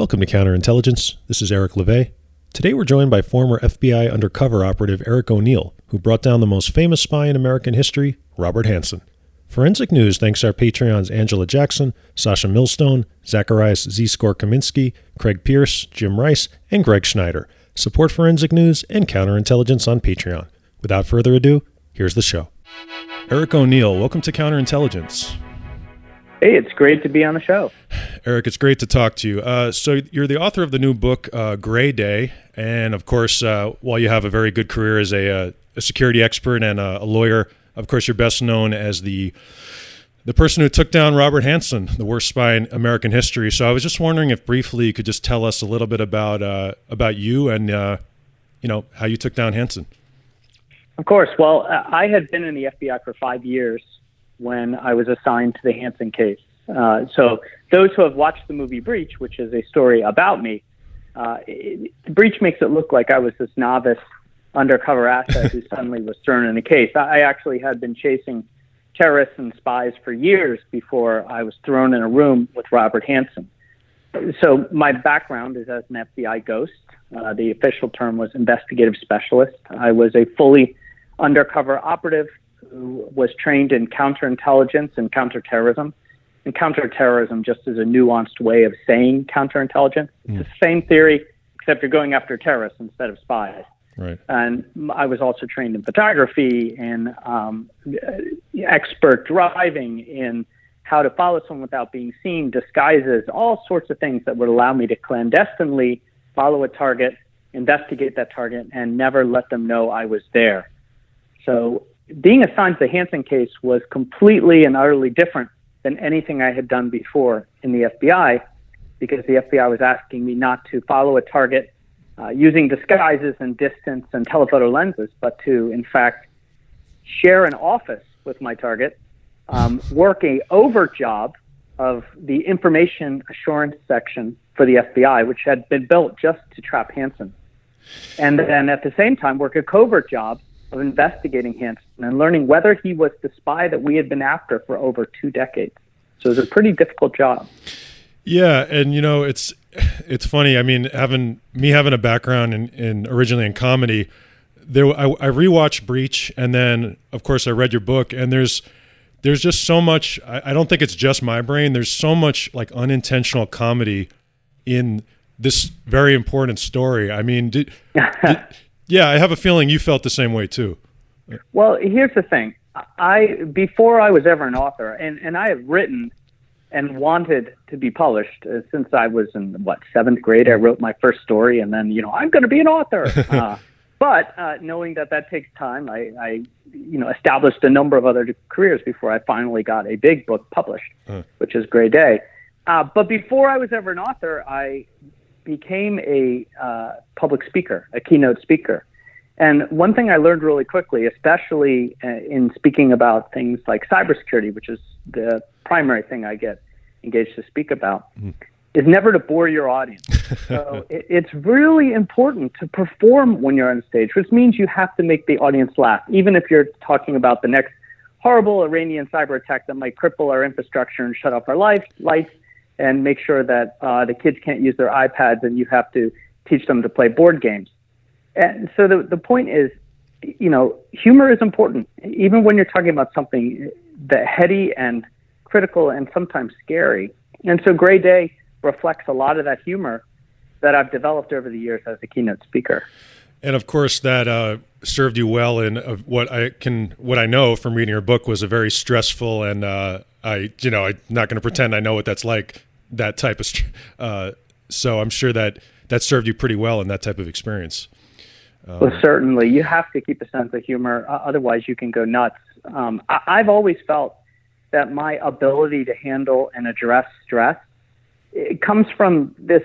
Welcome to Counterintelligence. This is Eric Levai. Today we're joined by former FBI undercover operative Eric O'Neill, who brought down the most famous spy in American history, Robert Hanssen. Forensic News thanks our Patreons Angela Jackson, Sasha Millstone, Zacharias Z. Score Kaminsky, Craig Pierce, Jim Rice, and Greg Schneider. Support Forensic News and Counterintelligence on Patreon. Without further ado, here's the show. Eric O'Neill, welcome to Counterintelligence. Hey, it's great to be on the show. Eric, it's great to talk to you. Uh, so, you're the author of the new book, uh, Gray Day. And of course, uh, while you have a very good career as a, uh, a security expert and a, a, lawyer, of course, you're best known as the the person who took down Robert Hanssen, the worst spy in American history. So, I was just wondering if briefly you could just tell us a little bit about uh, about you and uh, you know how you took down Hanssen. Of course. Well, I had been in the FBI for five years when I was assigned to the Hanssen case. Uh, so those who have watched the movie Breach, which is a story about me, uh, it, Breach makes it look like I was this novice undercover asset who suddenly was thrown in a case. I actually had been chasing terrorists and spies for years before I was thrown in a room with Robert Hanssen. So my background is as an FBI ghost. Uh, the official term was investigative specialist. I was a fully undercover operative was trained in counterintelligence and counterterrorism. And counterterrorism just is a nuanced way of saying counterintelligence. It's the same theory, except you're going after terrorists instead of spies. Right. And I was also trained in photography, in um, expert driving, in how to follow someone without being seen, disguises, all sorts of things that would allow me to clandestinely follow a target, investigate that target, and never let them know I was there. So being assigned to the Hanssen case was completely and utterly different than anything I had done before in the FBI because the FBI was asking me not to follow a target uh, using disguises and distance and telephoto lenses, but to, in fact, share an office with my target, um, work a over job of the information assurance section for the FBI, which had been built just to trap Hanssen. And then at the same time, work a covert job of investigating Hanssen and learning whether he was the spy that we had been after for over two decades. So it was a pretty difficult job. Yeah, and you know it's it's funny. I mean, having me having a background in, in originally in comedy, there I, I rewatched Breach, and then of course I read your book, and there's there's just so much. I, I don't think it's just my brain. There's so much like unintentional comedy in this very important story. I mean, did, did yeah, I have a feeling you felt the same way too. Well, here's the thing. I before I was ever an author, and and I have written and wanted to be published uh, since I was in what seventh grade. I wrote my first story, and then you know I'm going to be an author. Uh, but uh, knowing that that takes time, I, I you know established a number of other careers before I finally got a big book published, which is Gray Day. Uh, but before I was ever an author, I became a uh, public speaker, a keynote speaker. And one thing I learned really quickly, especially uh, in speaking about things like cybersecurity, which is the primary thing I get engaged to speak about, mm. is never to bore your audience. so it, it's really important to perform when you're on stage, which means you have to make the audience laugh, even if you're talking about the next horrible Iranian cyber attack that might cripple our infrastructure and shut off our life, lights and make sure that uh, the kids can't use their iPads and you have to teach them to play board games. And so the, the point is, you know, humor is important, even when you're talking about something that heady and critical and sometimes scary. And so Gray Day reflects a lot of that humor that I've developed over the years as a keynote speaker. And of course, that uh, served you well in uh, what I can, what I know from reading your book was a very stressful and uh, I, you know, I'm not going to pretend I know what that's like that type of. Uh, so I'm sure that that served you pretty well in that type of experience. Um, well, certainly, you have to keep a sense of humor, uh, otherwise you can go nuts. Um, I, I've always felt that my ability to handle and address stress it comes from this,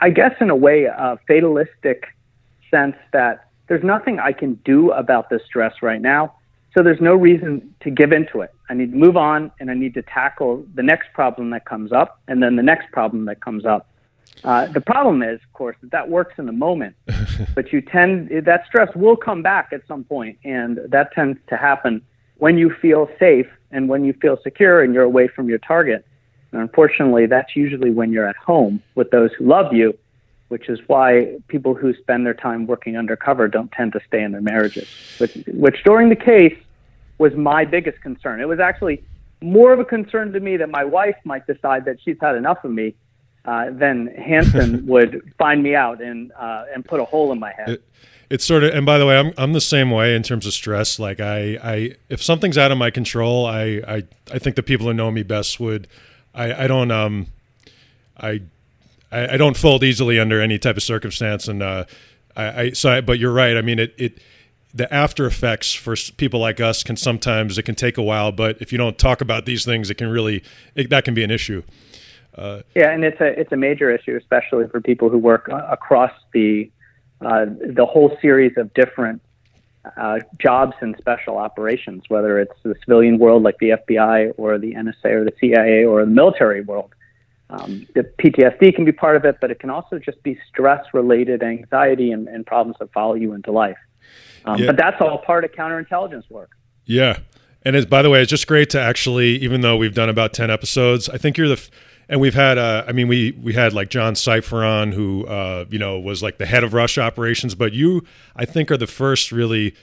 I guess, in a way, a fatalistic sense that there's nothing I can do about this stress right now. So there's no reason to give into it. I need to move on and I need to tackle the next problem that comes up and then the next problem that comes up. Uh, the problem is, of course, that that works in the moment, but you tend that stress will come back at some point, and that tends to happen when you feel safe and when you feel secure and you're away from your target. And unfortunately, that's usually when you're at home with those who love you, which is why people who spend their time working undercover don't tend to stay in their marriages, which, which during the case was my biggest concern. It was actually more of a concern to me that my wife might decide that she's had enough of me uh, than Hanssen would find me out and uh, and put a hole in my head. It, it's sort of, and by the way, I'm I'm the same way in terms of stress. Like I, I if something's out of my control, I I, I think the people who know me best would, I I don't um, I I, I don't fold easily under any type of circumstance, and uh, I, I so I, but you're right. I mean it it the after effects for people like us can sometimes it can take a while but if you don't talk about these things it can really it, that can be an issue uh, yeah and it's a it's a major issue especially for people who work across the uh, the whole series of different uh, jobs and special operations whether it's the civilian world like the FBI or the NSA or the CIA or the military world um, the PTSD can be part of it, but it can also just be stress related anxiety and, and problems that follow you into life. Um, yeah. But that's all part of counterintelligence work. Yeah. And it's, by the way, it's just great to actually, even though we've done about 10 episodes, I think you're the, and we've had, uh, I mean, we, we had like John Sipher on who, uh, you know, was like the head of Russia operations, but you, I think are the first really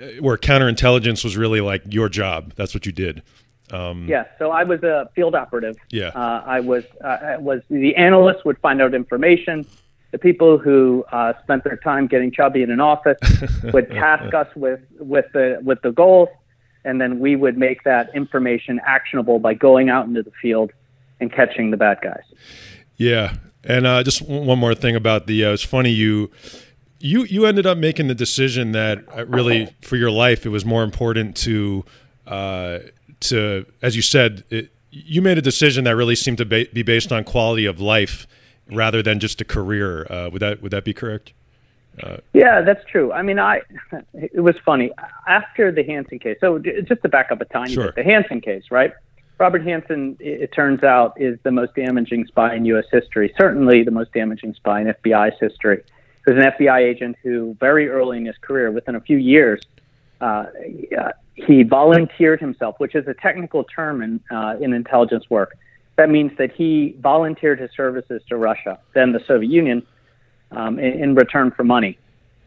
uh, where counterintelligence was really like your job. That's what you did. Um, yeah, so I was a field operative. Yeah, uh, I was uh, was the analyst would find out information the people who uh, spent their time getting chubby in an office would task us with with the with the goals, and then we would make that information actionable by going out into the field and catching the bad guys. Yeah, and uh, just one more thing about the. Uh, it's funny you. You, you ended up making the decision that uh, really for your life it was more important to uh, to as you said it, you made a decision that really seemed to be based on quality of life rather than just a career. Uh, would that would that be correct? Uh, yeah, that's true. I mean, I it was funny after the Hanssen case. So just to back up a tiny sure. bit, the Hanssen case, right? Robert Hanssen, it turns out, is the most damaging spy in U.S. history. Certainly, the most damaging spy in FBI's history. He was an FBI agent who, very early in his career, within a few years, uh, he volunteered himself, which is a technical term in uh, in intelligence work that means that he volunteered his services to Russia, then the Soviet Union, um, in, in, return for money.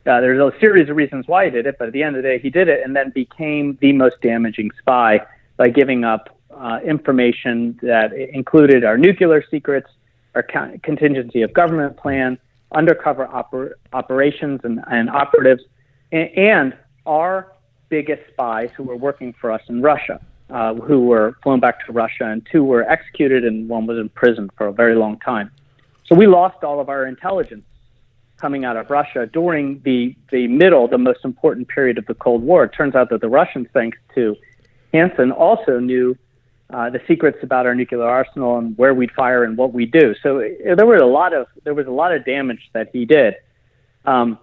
Uh, there's a series of reasons why he did it, but at the end of the day, he did it and then became the most damaging spy by giving up uh, information that included our nuclear secrets, our contingency of government plan, undercover oper- operations and, and operatives, and, and our biggest spies who were working for us in Russia uh, who were flown back to Russia, and two were executed, and one was imprisoned for a very long time. So we lost all of our intelligence coming out of Russia during the, the middle, the most important period of the Cold War. It turns out that the Russians, thanks to Hanssen, also knew uh, the secrets about our nuclear arsenal and where we'd fire and what we do. So uh, there was a lot of there was a lot of damage that he did. Um,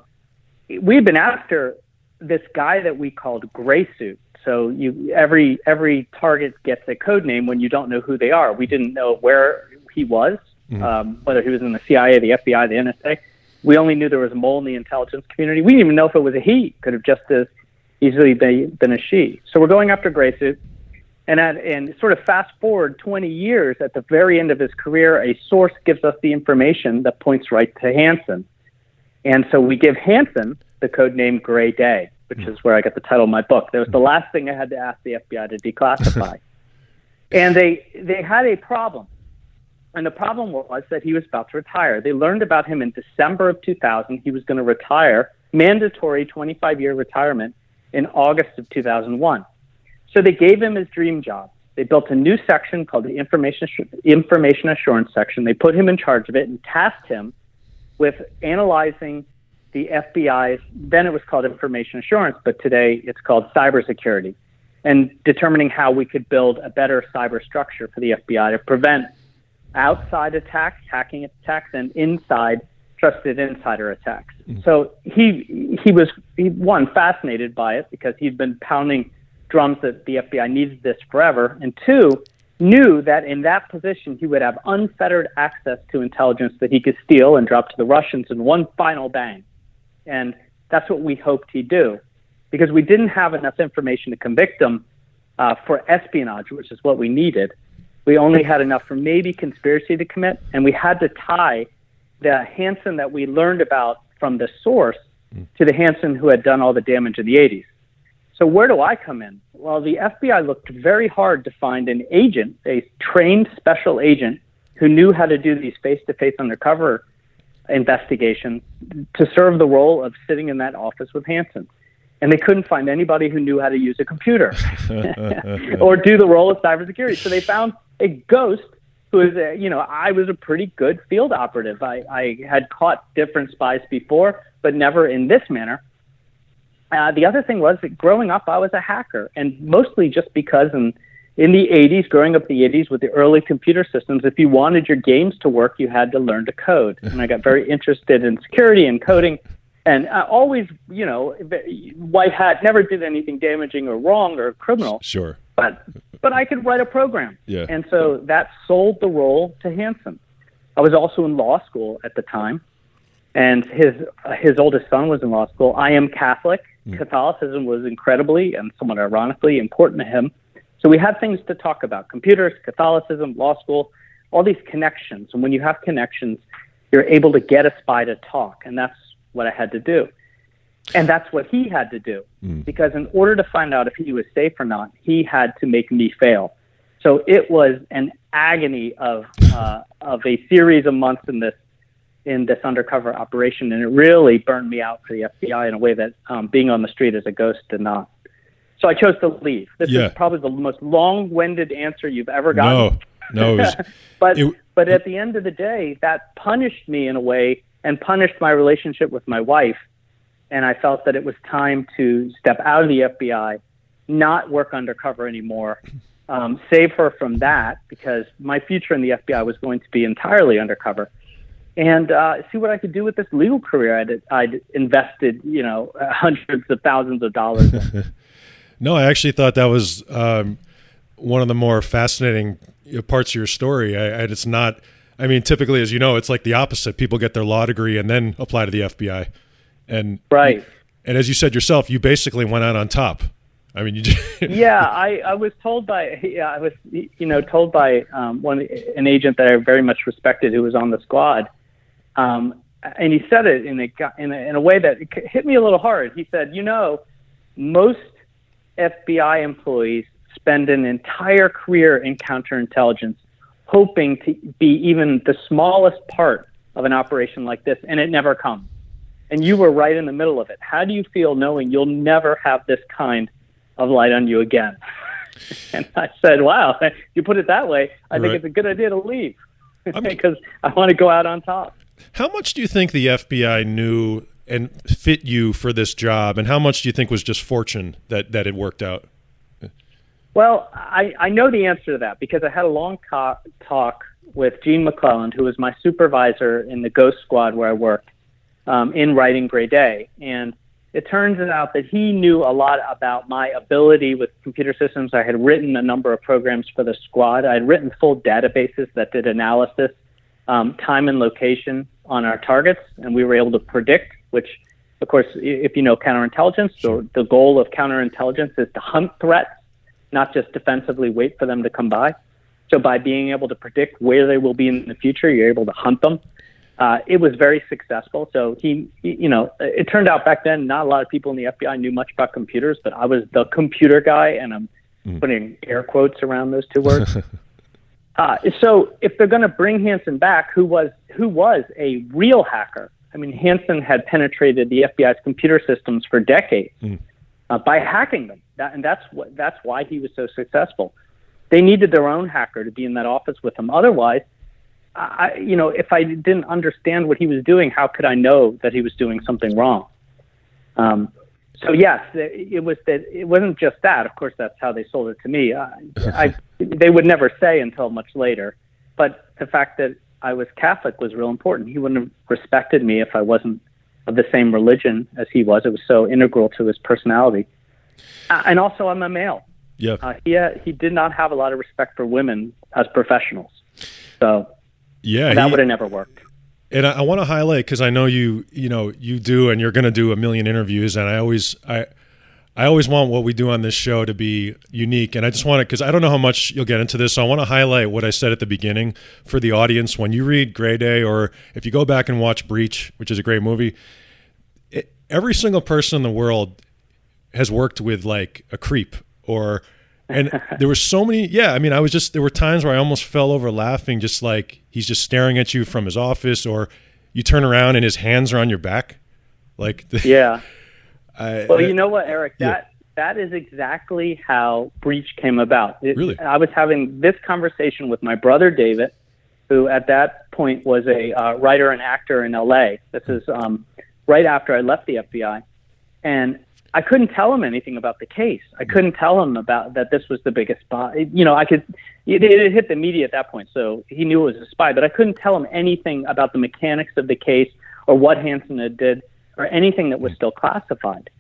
we've been after this guy that we called Gray Suit, so you every every target gets a code name when you don't know who they are. We didn't know where he was, mm-hmm. um, whether he was in the CIA, the FBI, the NSA. We only knew there was a mole in the intelligence community. We didn't even know if it was a he. Could have just as easily been, been a she. So we're going after Graysuit. And at, and sort of fast forward 20 years, at the very end of his career, a source gives us the information that points right to Hanssen. And so we give Hanssen the code name Gray Day which is where I got the title of my book. That was the last thing I had to ask the FBI to declassify. and they they had a problem. And the problem was that he was about to retire. They learned about him in December of 2000. He was going to retire, mandatory 25 year retirement in August of 2001. So they gave him his dream job. They built a new section called the Information, Information Assurance Section. They put him in charge of it and tasked him with analyzing the FBI's, then it was called information assurance, but today it's called cybersecurity, and determining how we could build a better cyber structure for the FBI to prevent outside attacks, hacking attacks, and inside trusted insider attacks. Mm-hmm. So he he was he one fascinated by it because he'd been pounding drums that the FBI needed this forever, and two knew that in that position he would have unfettered access to intelligence that he could steal and drop to the Russians in one final bang. And that's what we hoped he'd do because we didn't have enough information to convict him uh, for espionage, which is what we needed. We only had enough for maybe conspiracy to commit, and we had to tie the Hanssen that we learned about from the source to the Hanssen who had done all the damage in the 80s. So where do I come in? Well, the FBI looked very hard to find an agent, a trained special agent who knew how to do these face-to-face undercover investigations to serve the role of sitting in that office with Hanssen. And they couldn't find anybody who knew how to use a computer or do the role of cybersecurity. So they found a ghost who is, a, you know, I was a pretty good field operative. I, I had caught different spies before, but never in this manner. Uh, the other thing was that growing up, I was a hacker, and mostly just because in in the 80s, growing up in the 80s with the early computer systems, if you wanted your games to work, you had to learn to code. And I got very interested in security and coding, and I always, you know, white hat, never did anything damaging or wrong or criminal. Sure. But but I could write a program. Yeah. And so that sold the role to Hanssen. I was also in law school at the time, and his his oldest son was in law school. I am Catholic. Mm. Catholicism was incredibly and somewhat ironically important to him. So we had things to talk about: computers, Catholicism, law school, all these connections. And when you have connections, you're able to get a spy to talk, and that's what I had to do. And that's what he had to do. Mm. Because in order to find out if he was safe or not, he had to make me fail. So it was an agony of uh, of a series of months in this in this undercover operation, and it really burned me out for the FBI in a way that um, being on the street as a ghost did not. So I chose to leave. This yeah. is probably the most long-winded answer you've ever gotten. No, no. Was, but it, but at the end of the day, that punished me in a way and punished my relationship with my wife. And I felt that it was time to step out of the FBI, not work undercover anymore, um, save her from that because my future in the FBI was going to be entirely undercover and uh, see what I could do with this legal career I'd, I'd invested, you know, hundreds of thousands of dollars. no, I actually thought that was um, one of the more fascinating parts of your story. I, it's not. I mean, typically, as you know, it's like the opposite. People get their law degree and then apply to the FBI, and right. And as you said yourself, you basically went out on top. I mean, you. Just yeah, I, I was told by yeah I was you know told by um, one an agent that I very much respected who was on the squad um, and he said it in a, in a in a way that hit me a little hard. He said, "You know, most FBI employees spend an entire career in counterintelligence, hoping to be even the smallest part of an operation like this, and it never comes. And you were right in the middle of it. How do you feel knowing you'll never have this kind of light on you again?" and I said, "Wow, if you put it that way, I right. think it's a good idea to leave because I, mean, I want to go out on top." How much do you think the FBI knew and fit you for this job, and how much do you think was just fortune that that it worked out? Well, I, I know the answer to that because I had a long talk, talk with Gene McClelland, who was my supervisor in the Ghost Squad where I worked um, in writing Gray Day, and it turns out that he knew a lot about my ability with computer systems. I had written a number of programs for the squad. I had written full databases that did analysis um, time and location on our targets, and we were able to predict, which, of course, if you know counterintelligence, the, the goal of counterintelligence is to hunt threats, not just defensively wait for them to come by. So by being able to predict where they will be in the future, you're able to hunt them. Uh, it was very successful. So he, you know, it turned out back then not a lot of people in the FBI knew much about computers, but I was the computer guy, and I'm mm. putting air quotes around those two words. Uh, so if they're going to bring Hanssen back, who was who was a real hacker? I mean, Hanssen had penetrated the FBI's computer systems for decades mm. uh, by hacking them, that, and that's what that's why he was so successful. They needed their own hacker to be in that office with them. Otherwise, I, you know, if I didn't understand what he was doing, how could I know that he was doing something wrong? Um, so yes, it was that. It wasn't just that. Of course, that's how they sold it to me. I, I, they would never say until much later, but the fact that I was Catholic was real important. He wouldn't have respected me if I wasn't of the same religion as he was. It was so integral to his personality. Uh, and also, I'm a male. Yeah. Uh, he uh, he did not have a lot of respect for women as professionals. So yeah, that would have never worked. And I, I want to highlight because I know you, you know, you do, and you're going to do a million interviews, and I always, I, I always want what we do on this show to be unique, and I just want to because I don't know how much you'll get into this. So I want to highlight what I said at the beginning for the audience. When you read Gray Day, or if you go back and watch Breach, which is a great movie, it, every single person in the world has worked with like a creep or and there were so many yeah i mean i was just there were times where i almost fell over laughing just like he's just staring at you from his office or you turn around and his hands are on your back. Like yeah. I, well you know what eric? That yeah. that is exactly how breach came about. It, really? I was having this conversation with my brother david who at that point was a uh, writer and actor in la this is um, right after i left the fbi and I couldn't tell him anything about the case. I couldn't tell him about that this was the biggest spy. You know, I could. It, it hit the media at that point, so he knew it was a spy. But I couldn't tell him anything about the mechanics of the case or what Hanssen had did or anything that was still classified.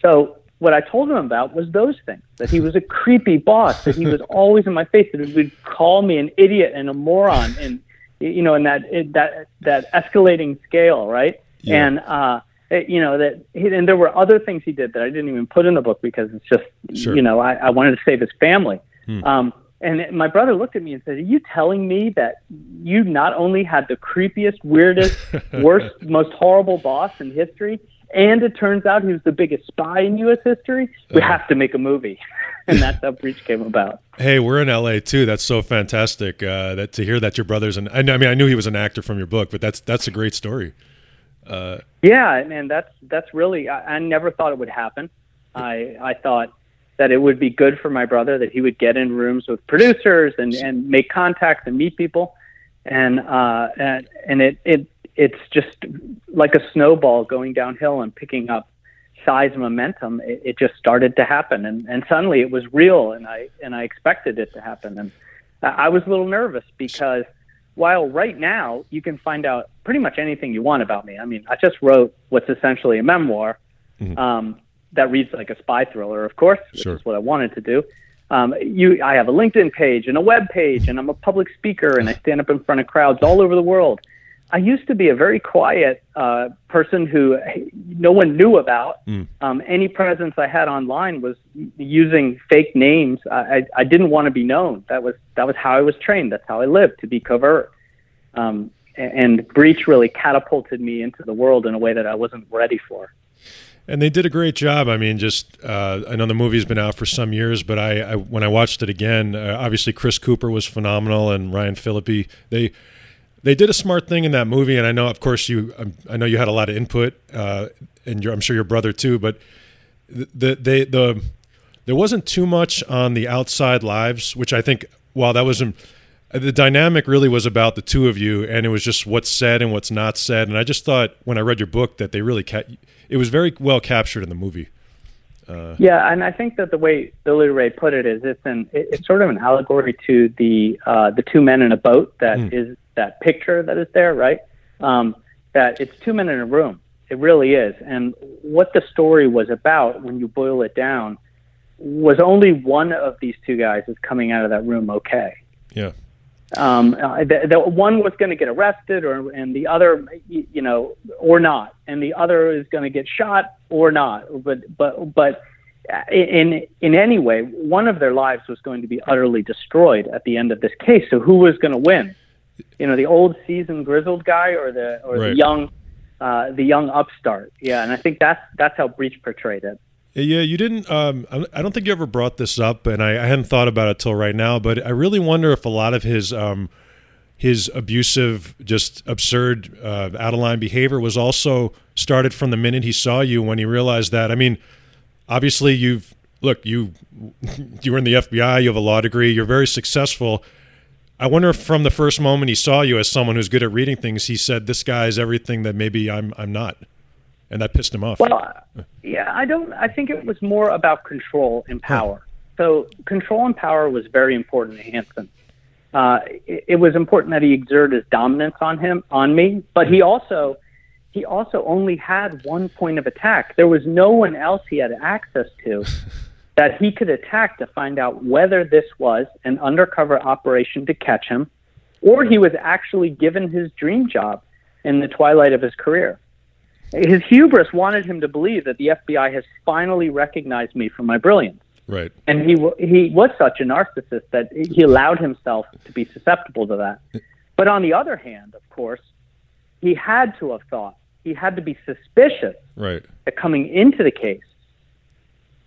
So what I told him about was those things: that he was a creepy boss, that he was always in my face, that he would call me an idiot and a moron, and you know, in that that that escalating scale, right? Yeah. And uh, you know that he, and there were other things he did that I didn't even put in the book because it's just sure. you know I, I wanted to save his family. Hmm. Um, and my brother looked at me and said, "Are you telling me that you not only had the creepiest, weirdest, worst, most horrible boss in history, and it turns out he was the biggest spy in U.S. history? We uh, have to make a movie." and that's how Breach came about. Hey, we're in LA too. That's so fantastic. Uh, that to hear that your brother's and I mean I knew he was an actor from your book, but that's that's a great story. Uh, yeah, and that's that's really I, I never thought it would happen. I I thought that it would be good for my brother that he would get in rooms with producers and and make contacts and meet people, and uh and and it it it's just like a snowball going downhill and picking up size and momentum. It, it just started to happen, and and suddenly it was real, and I and I expected it to happen, and I was a little nervous because while right now you can find out pretty much anything you want about me. I mean, I just wrote what's essentially a memoir mm-hmm. um, that reads like a spy thriller, of course, which sure. is what I wanted to do. Um, you, I have a LinkedIn page and a web page, and I'm a public speaker, and I stand up in front of crowds all over the world. I used to be a very quiet uh, person who no one knew about. Mm. Um, any presence I had online was using fake names. I, I, I didn't want to be known. That was that was how I was trained. That's how I lived to be covert. Um, and Breach really catapulted me into the world in a way that I wasn't ready for. And they did a great job. I mean, just uh, I know the movie's been out for some years, but I, I when I watched it again, uh, obviously Chris Cooper was phenomenal, and Ryan Phillippe. They they did a smart thing in that movie, and I know, of course, you. Um, I know you had a lot of input, uh, and I'm sure your brother too. But the they the there wasn't too much on the outside lives, which I think while that was the dynamic really was about the two of you, and it was just what's said and what's not said. And I just thought when I read your book that they really ca- it was very well captured in the movie. Uh, yeah, and I think that the way Billy Ray put it is it's an it's sort of an allegory to the uh, the two men in a boat that mm. is that picture that is there, right? Um, that it's two men in a room. It really is. And what the story was about, when you boil it down, was only one of these two guys is coming out of that room okay. Yeah. Um, uh, the, the one was going to get arrested, or and the other, you know, or not, and the other is going to get shot or not. But but but in in any way, one of their lives was going to be utterly destroyed at the end of this case. So who was going to win? you know the old seasoned grizzled guy or the or right. the young uh, the young upstart. Yeah, and I think that's that's how Breach portrayed it. Yeah, you didn't. Um, I don't think you ever brought this up, and I, I, hadn't thought about it till right now. But I really wonder if a lot of his um, his abusive, just absurd, uh, out of line behavior was also started from the minute he saw you when he realized that. I mean, obviously, you've look you you were in the FBI, you have a law degree, you're very successful I wonder if from the first moment he saw you as someone who's good at reading things, he said, "This guy's everything that maybe I'm I'm not," and that pissed him off. Well, yeah, I don't. I think it was more about control and power. So control and power was very important to Hanssen. Uh, it, it, was important that he exert his dominance on him, on me, but he also he also only had one point of attack. There was no one else he had access to. that he could attack to find out whether this was an undercover operation to catch him or he was actually given his dream job in the twilight of his career. His hubris wanted him to believe that the FBI has finally recognized me for my brilliance. Right. And he he was such a narcissist that he allowed himself to be susceptible to that. But on the other hand, of course, he had to have thought he had to be suspicious right. that coming into the case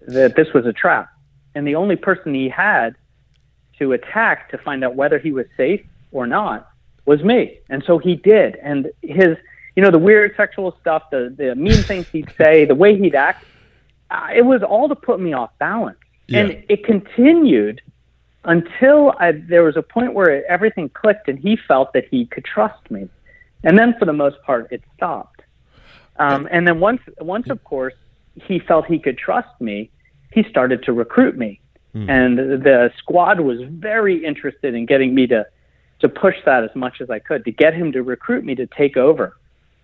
that this was a trap, and the only person he had to attack to find out whether he was safe or not was me. And so he did. And his, you know, the weird sexual stuff, the the mean things he'd say, the way he'd act, uh, it was all to put me off balance. Yeah. And it continued until I, there was a point where everything clicked and he felt that he could trust me. And then for the most part, it stopped. Um, and then once, once of course, he felt he could trust me, he started to recruit me. And the squad was very interested in getting me to, to push that as much as I could, to get him to recruit me to take over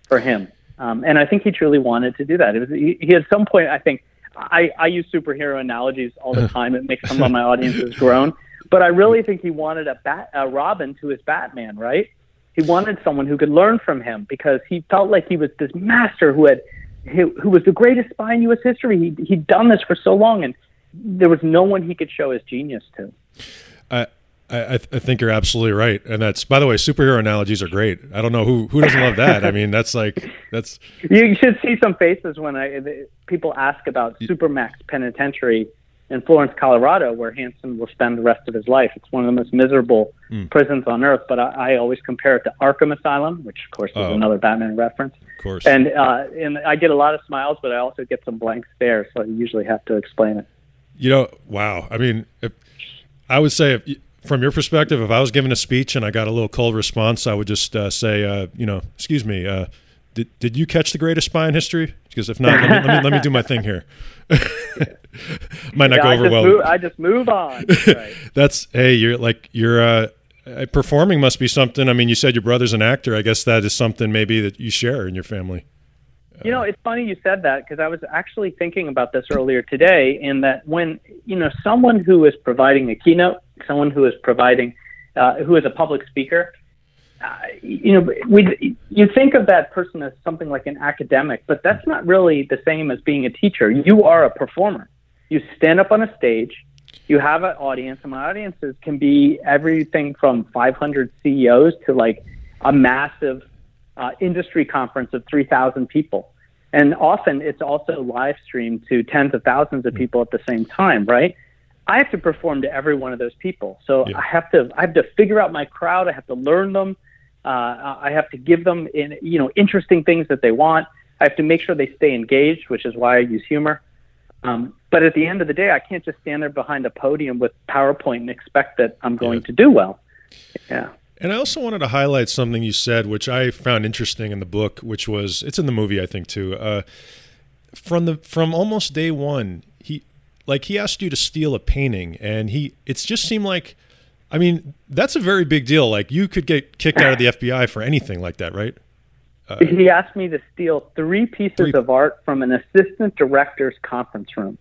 for him. Um, and I think he truly wanted to do that. It was, he, he at some point, I think, I, I use superhero analogies all the time. It makes some of my audiences groan. But I really think he wanted a, bat, a Robin to his Batman, right? He wanted someone who could learn from him because he felt like he was this master who had who, who was the greatest spy in U.S. history. He, he'd done this for so long, and there was no one he could show his genius to. I, I, I think you're absolutely right, and that's by the way, superhero analogies are great. I don't know who who doesn't love that. I mean, that's like that's You should see some faces when I people ask about Supermax Penitentiary in Florence, Colorado, where Hanssen will spend the rest of his life. It's one of the most miserable Mm. prisons on earth. But I, I always compare it to Arkham Asylum, which of course is Oh. another Batman reference. of course. And uh, and I get a lot of smiles, but I also get some blank stares, so I usually have to explain it. You know, wow. I mean, if, I would say, if, from your perspective, if I was giving a speech and I got a little cold response, I would just uh, say, uh, you know, excuse me, uh, did, did you catch the greatest spy in history? Because if not, let me, let me, let me do my thing here. Might not Yeah, go I, over well. move, I just move on. Right. That's hey, you're like you're uh, uh, performing must be something. I mean, you said your brother's an actor. I guess that is something maybe that you share in your family. You know, it's funny you said that because I was actually thinking about this earlier today. In that, when you know someone who is providing a keynote, someone who is providing, uh, who is a public speaker, uh, you know, we you think of that person as something like an academic, but that's not really the same as being a teacher. You are a performer. You stand up on a stage. You have an audience, and my audiences can be everything from 500 CEOs to like a massive uh, industry conference of 3,000 people. And often it's also live streamed to tens of thousands of people at the same time, right? I have to perform to every one of those people. So Yeah. I have to I have to figure out my crowd. I have to learn them. Uh, I have to give them in you know interesting things that they want. I have to make sure they stay engaged, which is why I use humor. Um, but at the end of the day, I can't just stand there behind a podium with PowerPoint and expect that I'm going Yeah. to do well. Yeah. And I also wanted to highlight something you said, which I found interesting in the book, which was it's in the movie, I think too. Uh, from the from almost day one, he like he asked you to steal a painting, and he it's just seemed like, I mean, that's a very big deal. Like you could get kicked out of the FBI for anything like that, right? Uh, he asked me to steal three pieces Three- of art from an assistant director's conference room.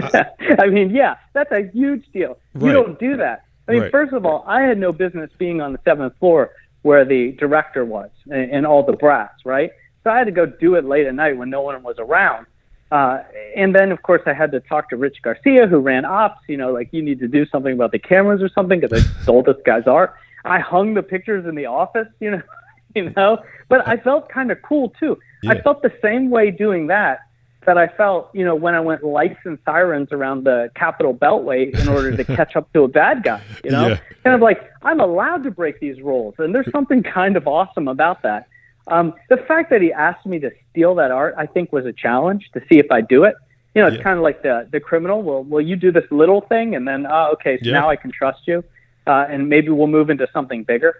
Uh, I mean, yeah, that's a huge deal. Right. You don't do that. I mean, Right. first of all, I had no business being on the seventh floor where the director was and, and all the brass, right? So I had to go do it late at night when no one was around. Uh, and then, of course, I had to talk to Rich Garcia, who ran ops. You know, like you need to do something about the cameras or something because I stole this guy's art. I hung the pictures in the office. You know, you know. But I felt kind of cool too. I felt the same way doing that that I felt, you know, when I went lights and sirens around the Capitol Beltway in order to catch up to a bad guy. You know, Yeah. kind of like I'm allowed to break these rules, and there's something kind of awesome about that. Um, the fact that he asked me to steal that art, I think, was a challenge to see if I do it. You know, it's Yeah. kind of like the the criminal. Well, will you do this little thing, and then, oh, okay, so Yeah. now I can trust you, uh, and maybe we'll move into something bigger.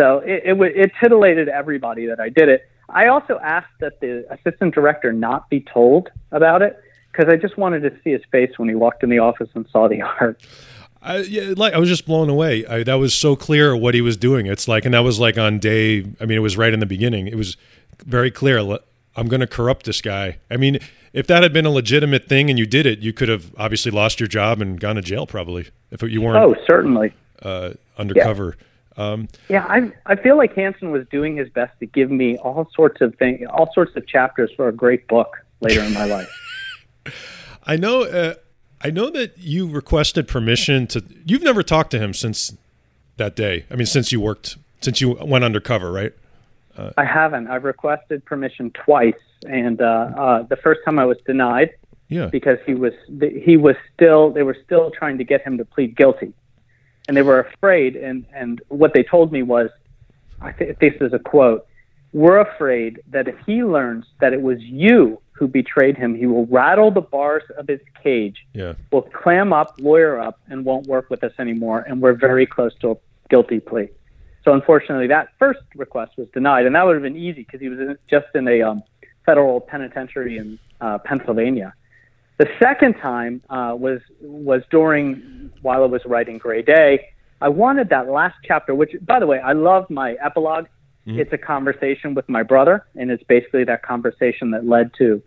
So it it, it titillated everybody that I did it. I also asked that the assistant director not be told about it because I just wanted to see his face when he walked in the office and saw the art. I, yeah, like I was just blown away. I, that was so clear what he was doing. It's like, and that was like on day. I mean, it was right in the beginning. It was very clear. I'm going to corrupt this guy. I mean, if that had been a legitimate thing and you did it, you could have obviously lost your job and gone to jail probably if you weren't Oh, certainly. uh, undercover. Um, yeah, I I feel like Hanssen was doing his best to give me all sorts of things, all sorts of chapters for a great book later in my life. I know. Uh, I know that you requested permission to. You've never talked to him since that day. I mean, since you worked, since you went undercover, right? Uh, I haven't. I've requested permission twice, and uh, uh, the first time I was denied. Yeah. Because he was he was still they were still trying to get him to plead guilty and they were afraid. And and what they told me was, I think this is a quote: "We're afraid that if he learns that it was you who betrayed him, he will rattle the bars of his cage, yeah. will clam up, lawyer up, and won't work with us anymore. And we're very close to a guilty plea." So unfortunately, that first request was denied, and that would have been easy because he was in, just in a um, federal penitentiary in uh, Pennsylvania. The second time uh, was was during while I was writing Gray Day. I wanted that last chapter, which, by the way, I love my epilog mm-hmm. It's a conversation with my brother, and it's basically that conversation that led to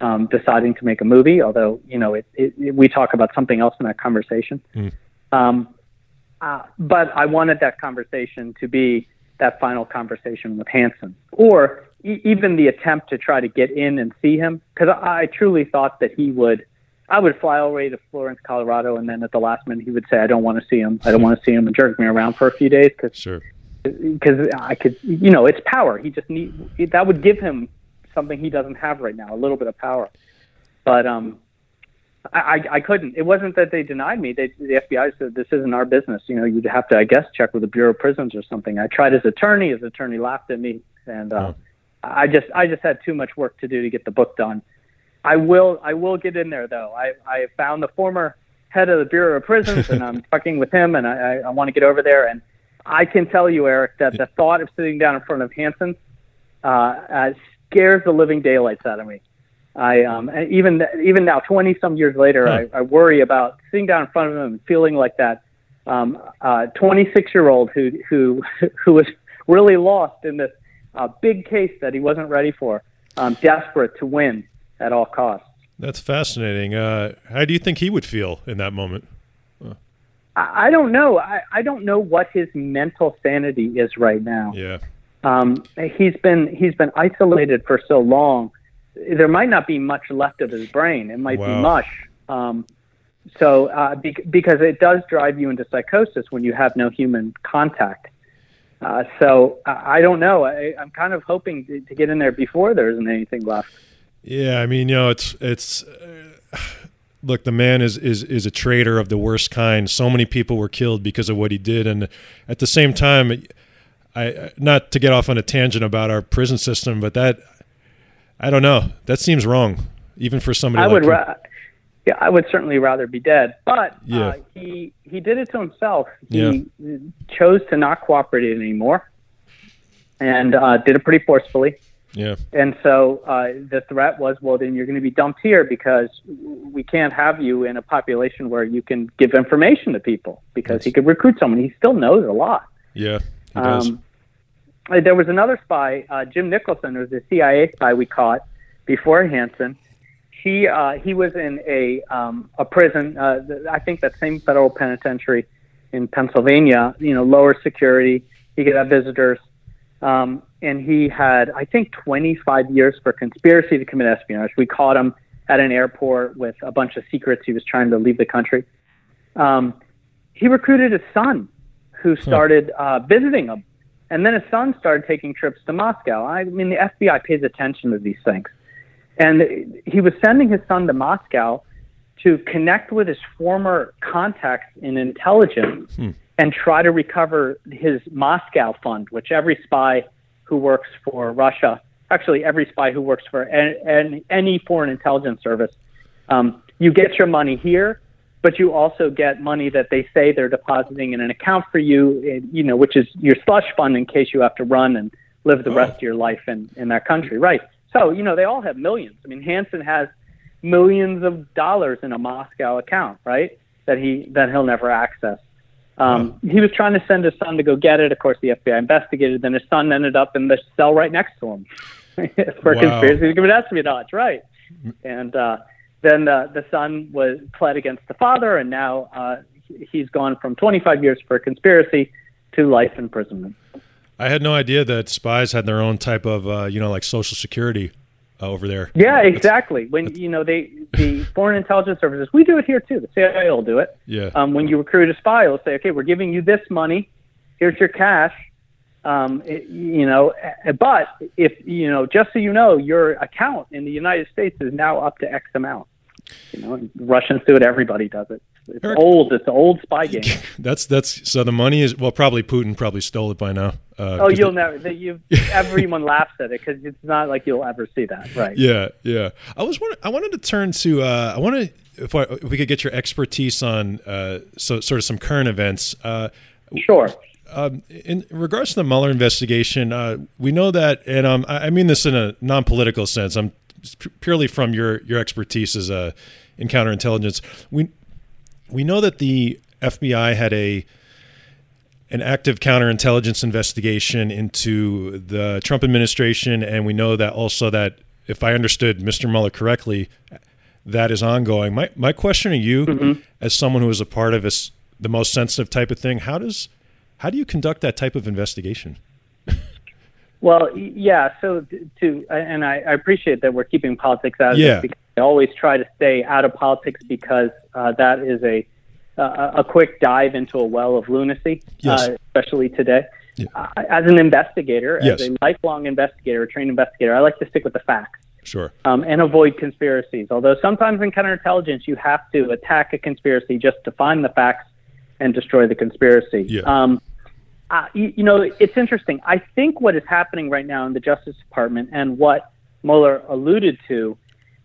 um, deciding to make a movie. Although you know, it, it, it, we talk about something else in that conversation. Mm-hmm. Um, uh, but I wanted that conversation to be that final conversation with Hanssen, or e- even the attempt to try to get in and see him, because I, I truly thought that he would. I would fly all the way to Florence, Colorado, and then at the last minute he would say, "I don't want to see him. I don't want to see him," and jerk me around for a few days because sure. Because I could, you know, it's power. He just need that would give him something he doesn't have right now, a little bit of power. But um, I, I couldn't. It wasn't that they denied me. They, the FBI said this isn't our business. You know, you'd have to, I guess, check with the Bureau of Prisons or something. I tried his attorney. His attorney laughed at me, and uh, oh. I just, I just had too much work to do to get the book done. I will, I will get in there though. I, I found the former head of the Bureau of Prisons, and I'm talking with him, and I, I, I want to get over there. And I can tell you, Eric, that the thought of sitting down in front of Hanssen uh, uh, scares the living daylights out of me. I um, even even now, twenty some years later, huh. I, I worry about sitting down in front of him and feeling like that um, uh, 26 year old who who who was really lost in this uh, big case that he wasn't ready for, um, desperate to win at all costs. That's fascinating. Uh, how do you think he would feel in that moment? I, I don't know. I, I don't know what his mental sanity is right now. Yeah. Um, he's been he's been isolated for so long there might not be much left of his brain. It might wow. be mush. Um, so uh, be- because it does drive you into psychosis when you have no human contact. Uh, so I, I don't know. I, am kind of hoping to, to, get in there before there isn't anything left. Yeah, I mean, you know, it's it's. Uh, look, the man is is is a traitor of the worst kind. So many people were killed because of what he did, and at the same time, I not to get off on a tangent about our prison system, but that I don't know. That seems wrong, even for somebody. I like would, ra- yeah, I would certainly rather be dead. But yeah. Uh, he he did it to himself. He yeah. chose to not cooperate anymore, and uh, did it pretty forcefully. Yeah. And so uh, the threat was, well, then you're going to be dumped here because we can't have you in a population where you can give information to people because That's... he could recruit someone. He still knows a lot. Yeah, he does. Um, uh, there was another spy, uh, Jim Nicholson, who was a CIA spy we caught before Hanssen. He uh, he was in a um, a prison. Uh, I think that same federal penitentiary in Pennsylvania. You know, lower security. He could have visitors, um, and he had I think 25 years for conspiracy to commit espionage. We caught him at an airport with a bunch of secrets. He was trying to leave the country. Um, he recruited his son, who started uh, visiting him and then his son started taking trips to Moscow. I mean, the FBI pays attention to these things. And he was sending his son to Moscow to connect with his former contacts in intelligence hmm. And try to recover his Moscow fund, which every spy who works for Russia, actually every spy who works for any, any foreign intelligence service, um, you get your money here but you also get money that they say they're depositing in an account for you, you know, which is your slush fund in case you have to run and live the oh. rest of your life in, in that country. Right. So, you know, they all have millions. I mean, Hanssen has millions of dollars in a Moscow account, right? That he that he'll never access. Um, He was trying to send his son to go get it. Of course, the FBI investigated. Then his son ended up in the cell right next to him for wow. conspiracy to commit espionage, right? And uh, then uh, the son was pled against the father, and now uh, he's gone from 25 years for conspiracy to life imprisonment. I had no idea that spies had their own type of, uh, you know, like social security uh, over there. Yeah, exactly. When you know they the foreign intelligence services, we do it here too. The CIA will do it. Yeah. Um, when you recruit a spy, it'll say, okay, we're giving you this money. Here's your cash. Um, it, you know, but if you know, just so you know, your account in the United States is now up to X amount. You know, Russians do it. Everybody does it. It's Eric- old. It's an old spy game. That's that's so the money is well probably Putin probably stole it by now. Uh, Oh, you'll never. that You everyone laughs at it because it's not like you'll ever see that, right? Yeah, yeah. I was I wanted to turn to uh, I wanted if, I, if we could get your expertise on uh, so sort of some current events. Uh, Sure. um, in regards to the Mueller investigation, uh, we know that, and um, I I mean this in a non-political sense. I'm purely from your your expertise as a in counterintelligence. We we know that the FBI had a an active counterintelligence investigation into the Trump administration, and we know that also that if I understood Mr. Mueller correctly, that is ongoing. My my question to you, as someone who is a part of this, the most sensitive type of thing, how does how do you conduct that type of investigation? Well, yeah. So to and I, I appreciate that we're keeping politics out of Yeah. this because I always try to stay out of politics because uh, that is a uh, a quick dive into a well of lunacy, Yes. uh, especially today. Yeah. Uh, as an investigator, Yes. as a lifelong investigator, a trained investigator, I like to stick with the facts Sure. um, and avoid conspiracies. Although sometimes in counterintelligence, you have to attack a conspiracy just to find the facts and destroy the conspiracy. Yeah. Um, uh, you, you know, it's interesting. I think what is happening right now in the Justice Department and what Mueller alluded to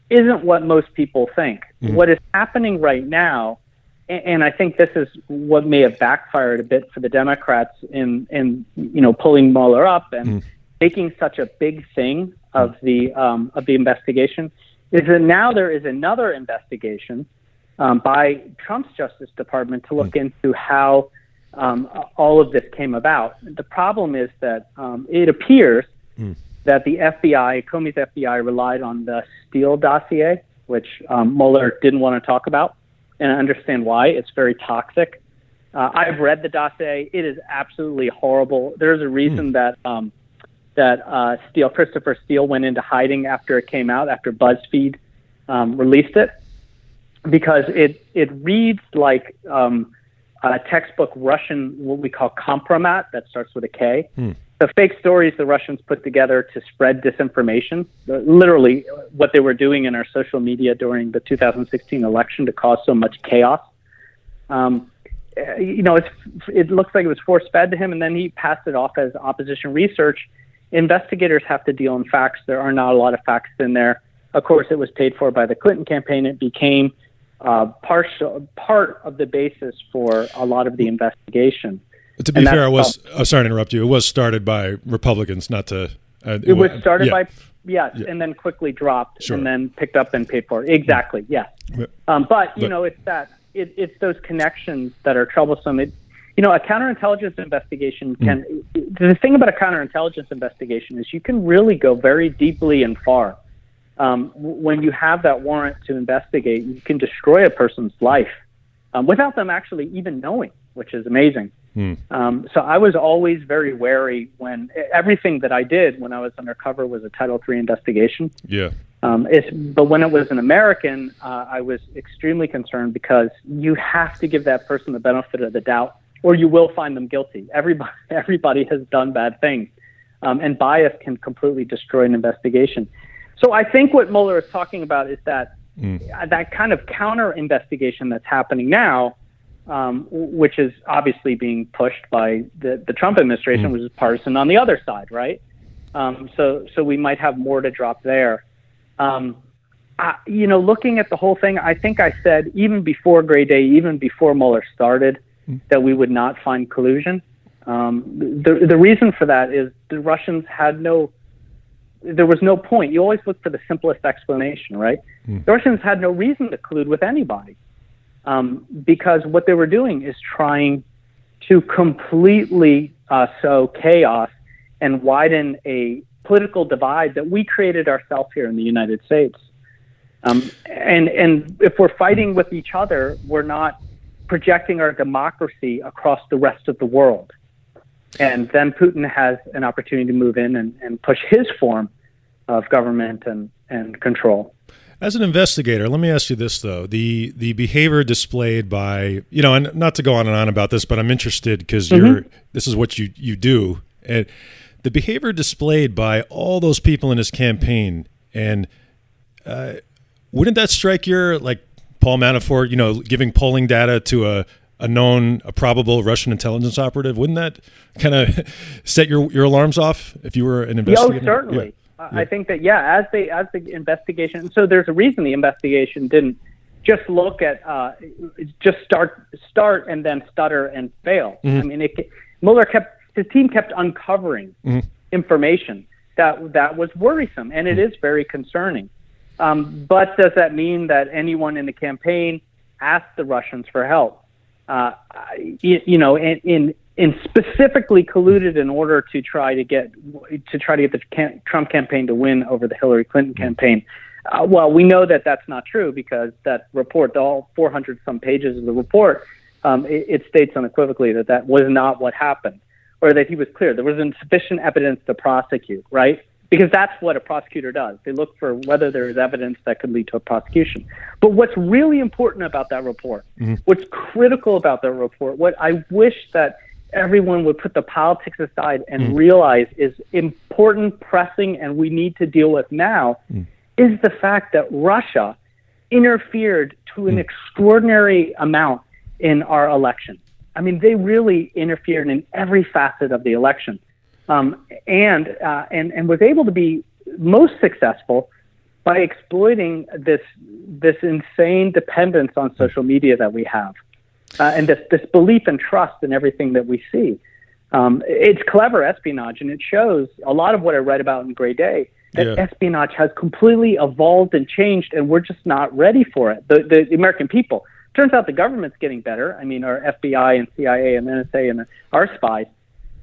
isn't what most people think. What is happening right now, and I think this is what may have backfired a bit for the Democrats in, in you know, pulling Mueller up and making such a big thing of the um, of the investigation, is that now there is another investigation um, by Trump's Justice Department to look into how um, all of this came about. The problem is that um, it appears that the FBI, Comey's FBI, relied on the Steele dossier, which um, Mueller didn't want to talk about, and I understand why. It's very toxic. Uh, I've read the dossier. It is absolutely horrible. There's a reason that um, that uh, Steele, Christopher Steele, went into hiding after it came out, after BuzzFeed um, released it, because it it reads like um, a textbook Russian, what we call kompromat, that starts with a K. The fake stories the Russians put together to spread disinformation, uh, literally what they were doing in our social media during the 2016 election to cause so much chaos. Um, uh, you know, it looks like it was force fed to him, and then he passed it off as opposition research. Investigators have to deal in facts. There are not a lot of facts in there. Of course, it was paid for by the Clinton campaign. It became uh, partial part of the basis for a lot of the investigation. To be And fair, it was. I'm sorry to interrupt you. It was started by Republicans, not to. Uh, It was started yeah. by yes, and then quickly dropped, Sure. and then picked up and paid for. Exactly, yes. Yeah. Um, but you But- know, it's that it, it's those connections that are troublesome. It, you know, a counterintelligence investigation Hmm. can. The thing about a counterintelligence investigation is you can really go very deeply and far. Um, when you have that warrant to investigate, you can destroy a person's life um, without them actually even knowing, which is amazing. Hmm. Um, so I was always very wary when everything that I did when I was undercover was a Title III investigation. Yeah. Um, it's, but when it was an American, uh, I was extremely concerned because you have to give that person the benefit of the doubt, or you will find them guilty. Everybody, everybody has done bad things, um, and bias can completely destroy an investigation. So I think what Mueller is talking about is that uh, that kind of counter investigation that's happening now, um, which is obviously being pushed by the, the Trump administration, which is partisan on the other side, right? Um, so, so we might have more to drop there. Um, I, you know, looking at the whole thing, I think I said even before Gray Day, even before Mueller started, that we would not find collusion. Um, the the reason for that is the Russians had no, there was no point. You always look for the simplest explanation, right? The Russians had no reason to collude with anybody, um, because what they were doing is trying to completely uh, sow chaos and widen a political divide that we created ourselves here in the United States. Um, and and if we're fighting with each other, we're not projecting our democracy across the rest of the world. and then Putin has an opportunity to move in and, and push his form of government and, and control. As an investigator, let me ask you this though: the the behavior displayed by you know, and not to go on and on about this, but I'm interested because mm-hmm. you're this is what you you do, and the behavior displayed by all those people in his campaign, and uh, wouldn't that strike your like Paul Manafort, you know, giving polling data to a a known, a probable Russian intelligence operative? Wouldn't that kind of set your your alarms off if you were an investigator? Oh, certainly. Yeah. Yeah. I think that yeah, as the as the investigation, so there's a reason the investigation didn't just look at uh, just start start and then stutter and fail. Mm-hmm. I mean, it, Mueller kept his team kept uncovering mm-hmm. information that that was worrisome, and it mm-hmm. very concerning. Um, but does that mean that anyone in the campaign asked the Russians for help? Uh, you, you know, in, in and specifically colluded in order to try to get to try to get the Trump campaign to win over the Hillary Clinton mm-hmm. campaign. Uh, well, we know that that's not true because that report, all 400 some pages of the report, um, it, it, states unequivocally that that was not what happened, or that he was clear. There was insufficient evidence to prosecute, right? Because that's what a prosecutor does. They look for whether there is evidence that could lead to a prosecution. But what's really important about that report, mm-hmm. what's critical about that report, what I wish that everyone would put the politics aside and mm. realize is important, pressing, and we need to deal with now mm. is the fact that Russia interfered to an mm. extraordinary amount in our election. I mean, they really interfered in every facet of the election, um, and uh, and and was able to be most successful by exploiting this this insane dependence on social media that we have uh, and this, this belief and trust in everything that we see. Um, it's clever espionage, and it shows a lot of what I read about in Gray Day that yeah. espionage has completely evolved and changed, and we're just not ready for it. The, the, the American people. Turns out the government's getting better. I mean, our FBI and CIA and NSA and our spies,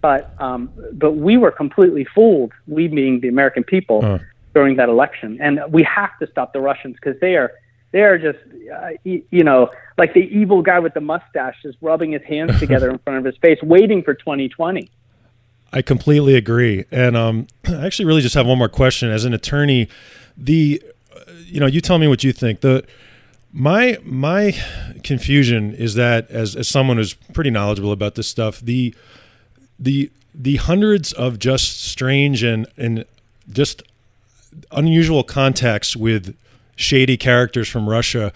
but um, but we were completely fooled. We being the American people huh. during that election, and we have to stop the Russians because they are they are just, uh, you know, like the evil guy with the mustache just rubbing his hands together in front of his face, waiting for 2020. I completely agree. And um, I actually really just have one more question. As an attorney, the, you know, you tell me what you think. The, my my confusion is that as, as someone who's pretty knowledgeable about this stuff, the the the hundreds of just strange and and just unusual contacts with shady characters from Russia.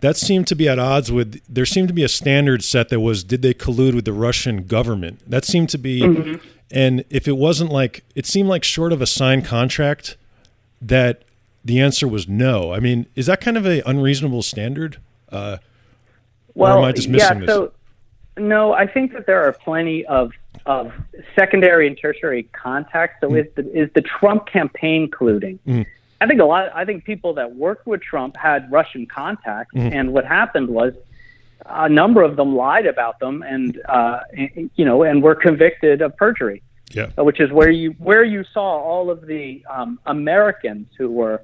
That seemed to be at odds with. There seemed to be a standard set that was: did they collude with the Russian government? That seemed to be, mm-hmm. and if it wasn't like, it seemed like short of a signed contract, that the answer was no. I mean, is that kind of a unreasonable standard? Uh, well, am I just missing yeah, so, this? No, I think that there are plenty of of secondary and tertiary contacts. So mm. is the is the Trump campaign colluding? Mm. I think a lot. I think people that worked with Trump had Russian contacts, mm-hmm. and what happened was a number of them lied about them, and uh, you know, and were convicted of perjury. Yeah. Which is where you where you saw all of the um, Americans who were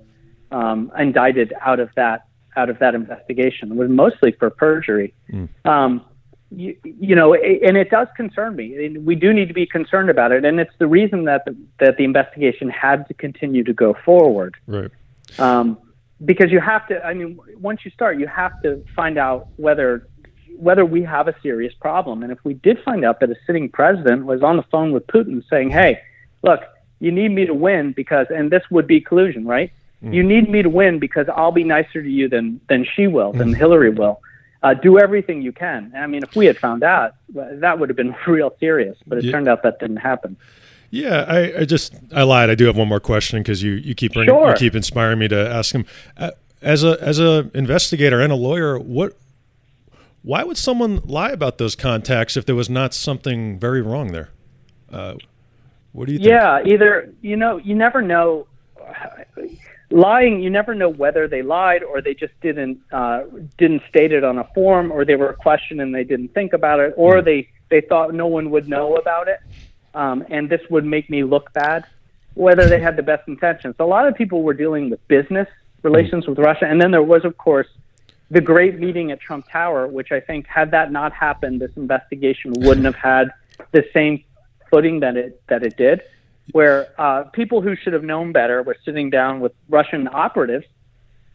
um, indicted out of that out of that investigation it was mostly for perjury. Mm. Um, you, you know, and it does concern me. We do need to be concerned about it, and it's the reason that the, that the investigation had to continue to go forward. Right. Um, because you have to. I mean, once you start, you have to find out whether whether we have a serious problem. And if we did find out that a sitting president was on the phone with Putin saying, "Hey, look, you need me to win because," and this would be collusion, right? Mm. You need me to win because I'll be nicer to you than than she will, than mm. Hillary will uh, do everything you can. I mean, if we had found out, that would have been real serious. But it yeah. turned out that didn't happen. Yeah, I, I, just I lied. I do have one more question because you, you keep bringing, sure. you keep inspiring me to ask him. Uh, as a as a investigator and a lawyer, what why would someone lie about those contacts if there was not something very wrong there? Uh, what do you think? Yeah, either you know you never know lying, you never know whether they lied or they just didn't uh, didn't state it on a form, or they were questioned and they didn't think about it, or they they thought no one would know about it, um, and this would make me look bad. Whether they had the best intentions. A lot of people were dealing with business relations with Russia, and then there was, of course, the great meeting at Trump Tower, which I think, had that not happened, this investigation wouldn't have had the same footing that it that it did, where uh, people who should have known better were sitting down with Russian operatives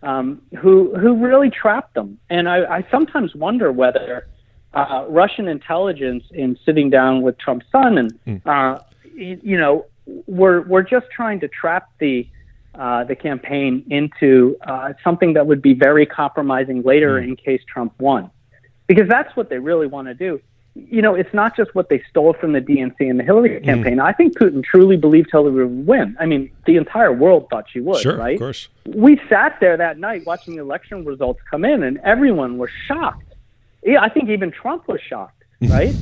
um, who who really trapped them. And I, I sometimes wonder whether uh, Russian intelligence, in sitting down with Trump's son, and mm. uh, you, you know, we're we're just trying to trap the uh, the campaign into uh, something that would be very compromising later mm. in case Trump won, because that's what they really want to do. You know, it's not just what they stole from the DNC and the Hillary mm. campaign. Mm. I think Putin truly believed Hillary would win. I mean, the entire world thought she would. Sure, right? of course. We sat there that night watching the election results come in, and everyone was shocked. Yeah, I think even Trump was shocked. Right?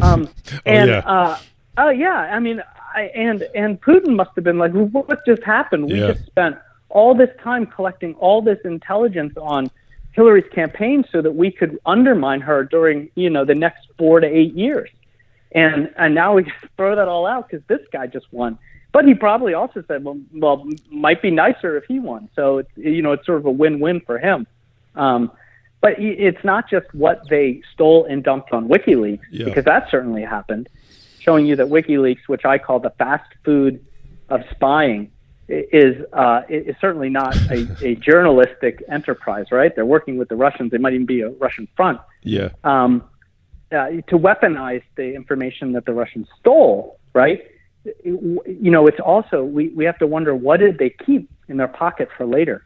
um, and oh, yeah. Uh, oh yeah, I mean, I, and and Putin must have been like, what just happened? We yeah. just spent all this time collecting all this intelligence on Hillary's campaign so that we could undermine her during you know the next four to eight years, and and now we throw that all out because this guy just won. But he probably also said, well, well, might be nicer if he won. So it's you know it's sort of a win-win for him. Um, but it's not just what they stole and dumped on WikiLeaks yeah. because that certainly happened showing you that WikiLeaks, which I call the fast food of spying, is uh, is certainly not a, a, journalistic enterprise, right? They're working with the Russians. They might even be a Russian front. Yeah. Um, uh, to weaponize the information that the Russians stole, right? You know, it's also we, we have to wonder what did they keep in their pocket for later,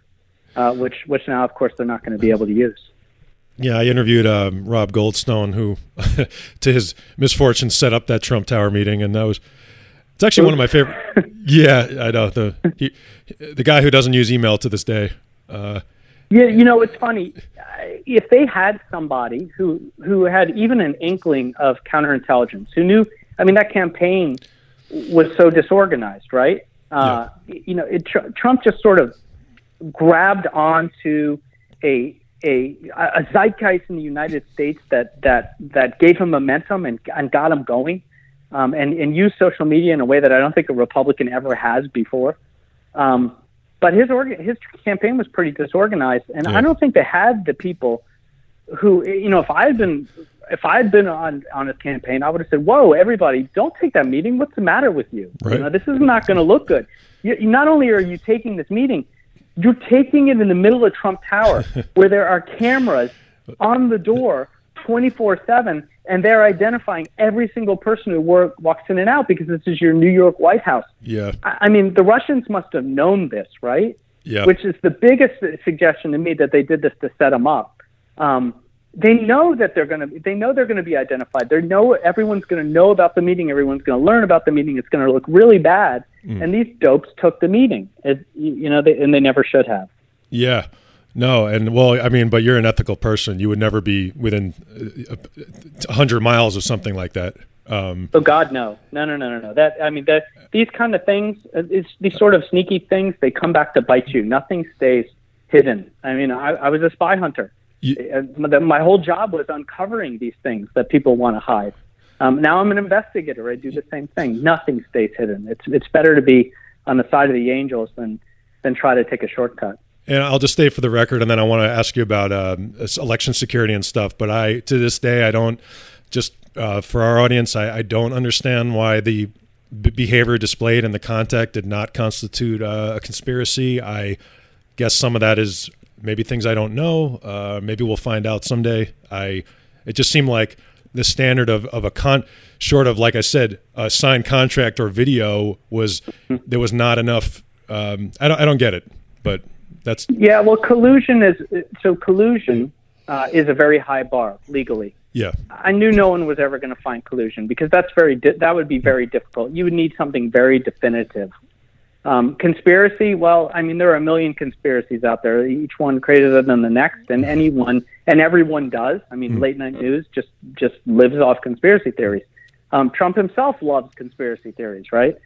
uh, which which now of course they're not going to be able to use. Yeah, I interviewed um, Rob Goldstone, who, to his misfortune, set up that Trump Tower meeting, and that was it's actually one of my favorite. yeah, I know the he, the guy who doesn't use email to this day. Uh, yeah, you know it's funny. If they had somebody who who had even an inkling of counterintelligence, who knew, I mean, that campaign was so disorganized, right? Uh, yeah. You know, it, Trump just sort of grabbed onto a a, a zeitgeist in the United States that that that gave him momentum and, and got him going, um, and and used social media in a way that I don't think a Republican ever has before. Um, but his organ, his campaign was pretty disorganized, and yeah. I don't think they had the people who you know if I had been if I had been on on his campaign, I would have said, "Whoa, everybody, don't take that meeting. What's the matter with you? Right. You know, this is not going to look good. You, not only are you taking this meeting, you're taking it in the middle of Trump Tower where there are cameras on the door 24 7 and they're identifying every single person who work, walks in and out because this is your New York White House. Yeah. I, I mean, the Russians must have known this, right? Yeah. Which is the biggest suggestion to me that they did this to set them up. Um, they know that they're going to they know they're going to be identified. They know everyone's going to know about the meeting. Everyone's going to learn about the meeting. It's going to look really bad. Mm. And these dopes took the meeting. It, you know, they, and they never should have. Yeah. No, and well, I mean, but you're an ethical person. You would never be within a hundred miles of something like that. Um, oh God, no, no, no, no, no, no. That I mean, that these kind of things, uh, it's, these sort of sneaky things, they come back to bite you. Nothing stays hidden. I mean, I, I was a spy hunter. You, uh, my whole job was uncovering these things that people want to hide. Um, now I'm an investigator. I do the same thing. Nothing stays hidden. It's it's better to be on the side of the angels than than try to take a shortcut. And I'll just stay for the record, and then I want to ask you about um, election security and stuff. But I, to this day, I don't just uh, for our audience, I, I, don't understand why the b- behavior displayed in the contact did not constitute uh, a conspiracy. I guess some of that is maybe things I don't know. Uh, maybe we'll find out someday. I it just seemed like the standard of, of a con short of like I said a signed contract or video was there was not enough. Um, I don't I don't get it, but that's yeah. Well, collusion is so collusion uh, is a very high bar legally. Yeah, I knew no one was ever going to find collusion because that's very di- that would be very difficult. You would need something very definitive. Um, conspiracy, well, I mean, there are a million conspiracies out there, each one crazier than the next, and anyone and everyone does. I mean, mm. late night news just just lives off conspiracy theories. Um, Trump himself loves conspiracy theories, right?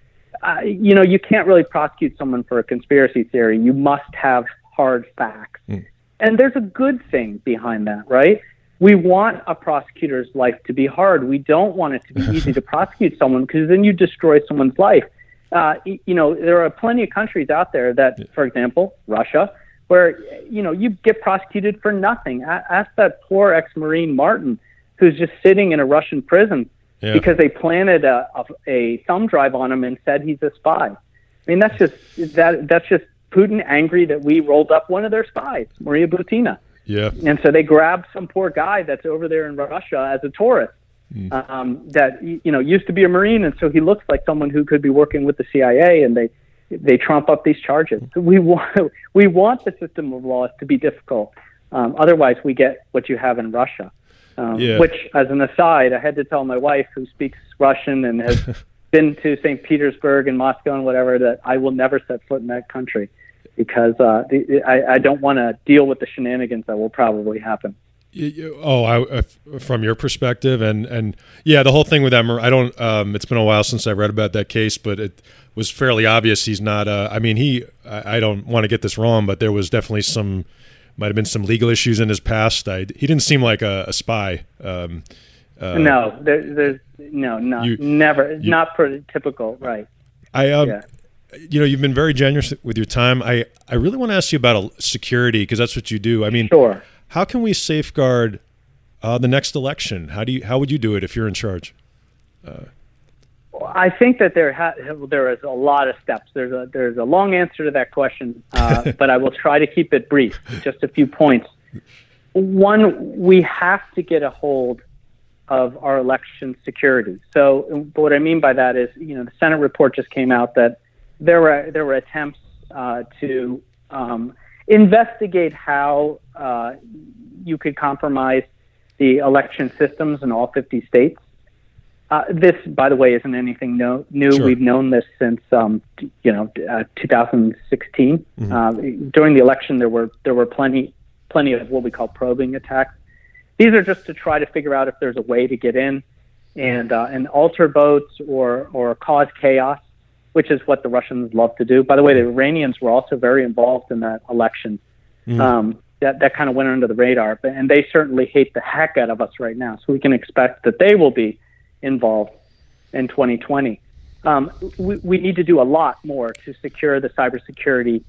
Uh, you know, you can't really prosecute someone for a conspiracy theory. You must have hard facts, mm. and there's a good thing behind that, right? We want a prosecutor's life to be hard. We don't want it to be easy to prosecute someone because then you destroy someone's life uh, you know, there are plenty of countries out there that, for example, Russia, where you know you get prosecuted for nothing. Ask that poor ex-marine Martin, who's just sitting in a Russian prison yeah. because they planted a, a, a thumb drive on him and said he's a spy. I mean, that's just that that's just Putin angry that we rolled up one of their spies, Maria Butina. Yeah. And so they grabbed some poor guy that's over there in Russia as a tourist mm. um, that you know used to be a marine, and so he looks like someone who could be working with the CIA, and they they trump up these charges. So we want we want the system of laws to be difficult. Um, otherwise, we get what you have in Russia. Um, yeah. Which, as an aside, I had to tell my wife, who speaks Russian and has been to St. Petersburg and Moscow and whatever, that I will never set foot in that country because uh, the, I, I don't want to deal with the shenanigans that will probably happen. Oh, I, from your perspective, and and yeah, the whole thing with Emmer. I don't. Um, it's been a while since I read about that case, but it was fairly obvious he's not. Uh, I mean, he. I, I don't want to get this wrong, but there was definitely some. Might have been some legal issues in his past. I, he didn't seem like a, a spy. Um, uh, no, there, there's no, no, you, never, you, not pretty typical, right? I um, yeah you know you've been very generous with your time i i really want to ask you about security because that's what you do i mean sure how can we safeguard uh, the next election? How do you how would you do it if you're in charge? Uh, I think that there ha- there is a lot of steps. There's a there's a long answer to that question, uh, but I will try to keep it brief. Just a few points. One, we have to get a hold of our election security. So, what I mean by that is, you know, the Senate report just came out that there were there were attempts uh, to um, investigate how uh, you could compromise the election systems in all 50 states. Uh, this, by the way, isn't anything no, new. Sure. We've known this since um, you know uh, 2016. Mm-hmm. Uh, during the election, there were there were plenty plenty of what we call probing attacks. These are just to try to figure out if there's a way to get in and uh, and alter votes or or cause chaos which is what the Russians love to do. By the way, the Iranians were also very involved in that election. Mm. Um, that that kind of went under the radar, but, and they certainly hate the heck out of us right now. So we can expect that they will be involved in 2020. Um, we, we need to do a lot more to secure the cybersecurity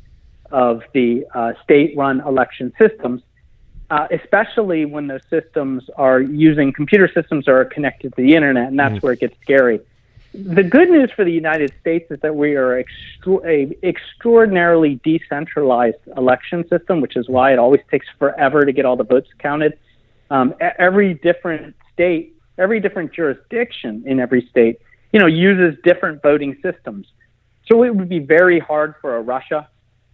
of the uh, state-run election systems, uh, especially when those systems are using computer systems that are connected to the internet, and that's mm. where it gets scary the good news for the United States is that we are extra- a extraordinarily decentralized election system, which is why it always takes forever to get all the votes counted. Um, every different state, every different jurisdiction in every state, you know, uses different voting systems. So it would be very hard for a Russia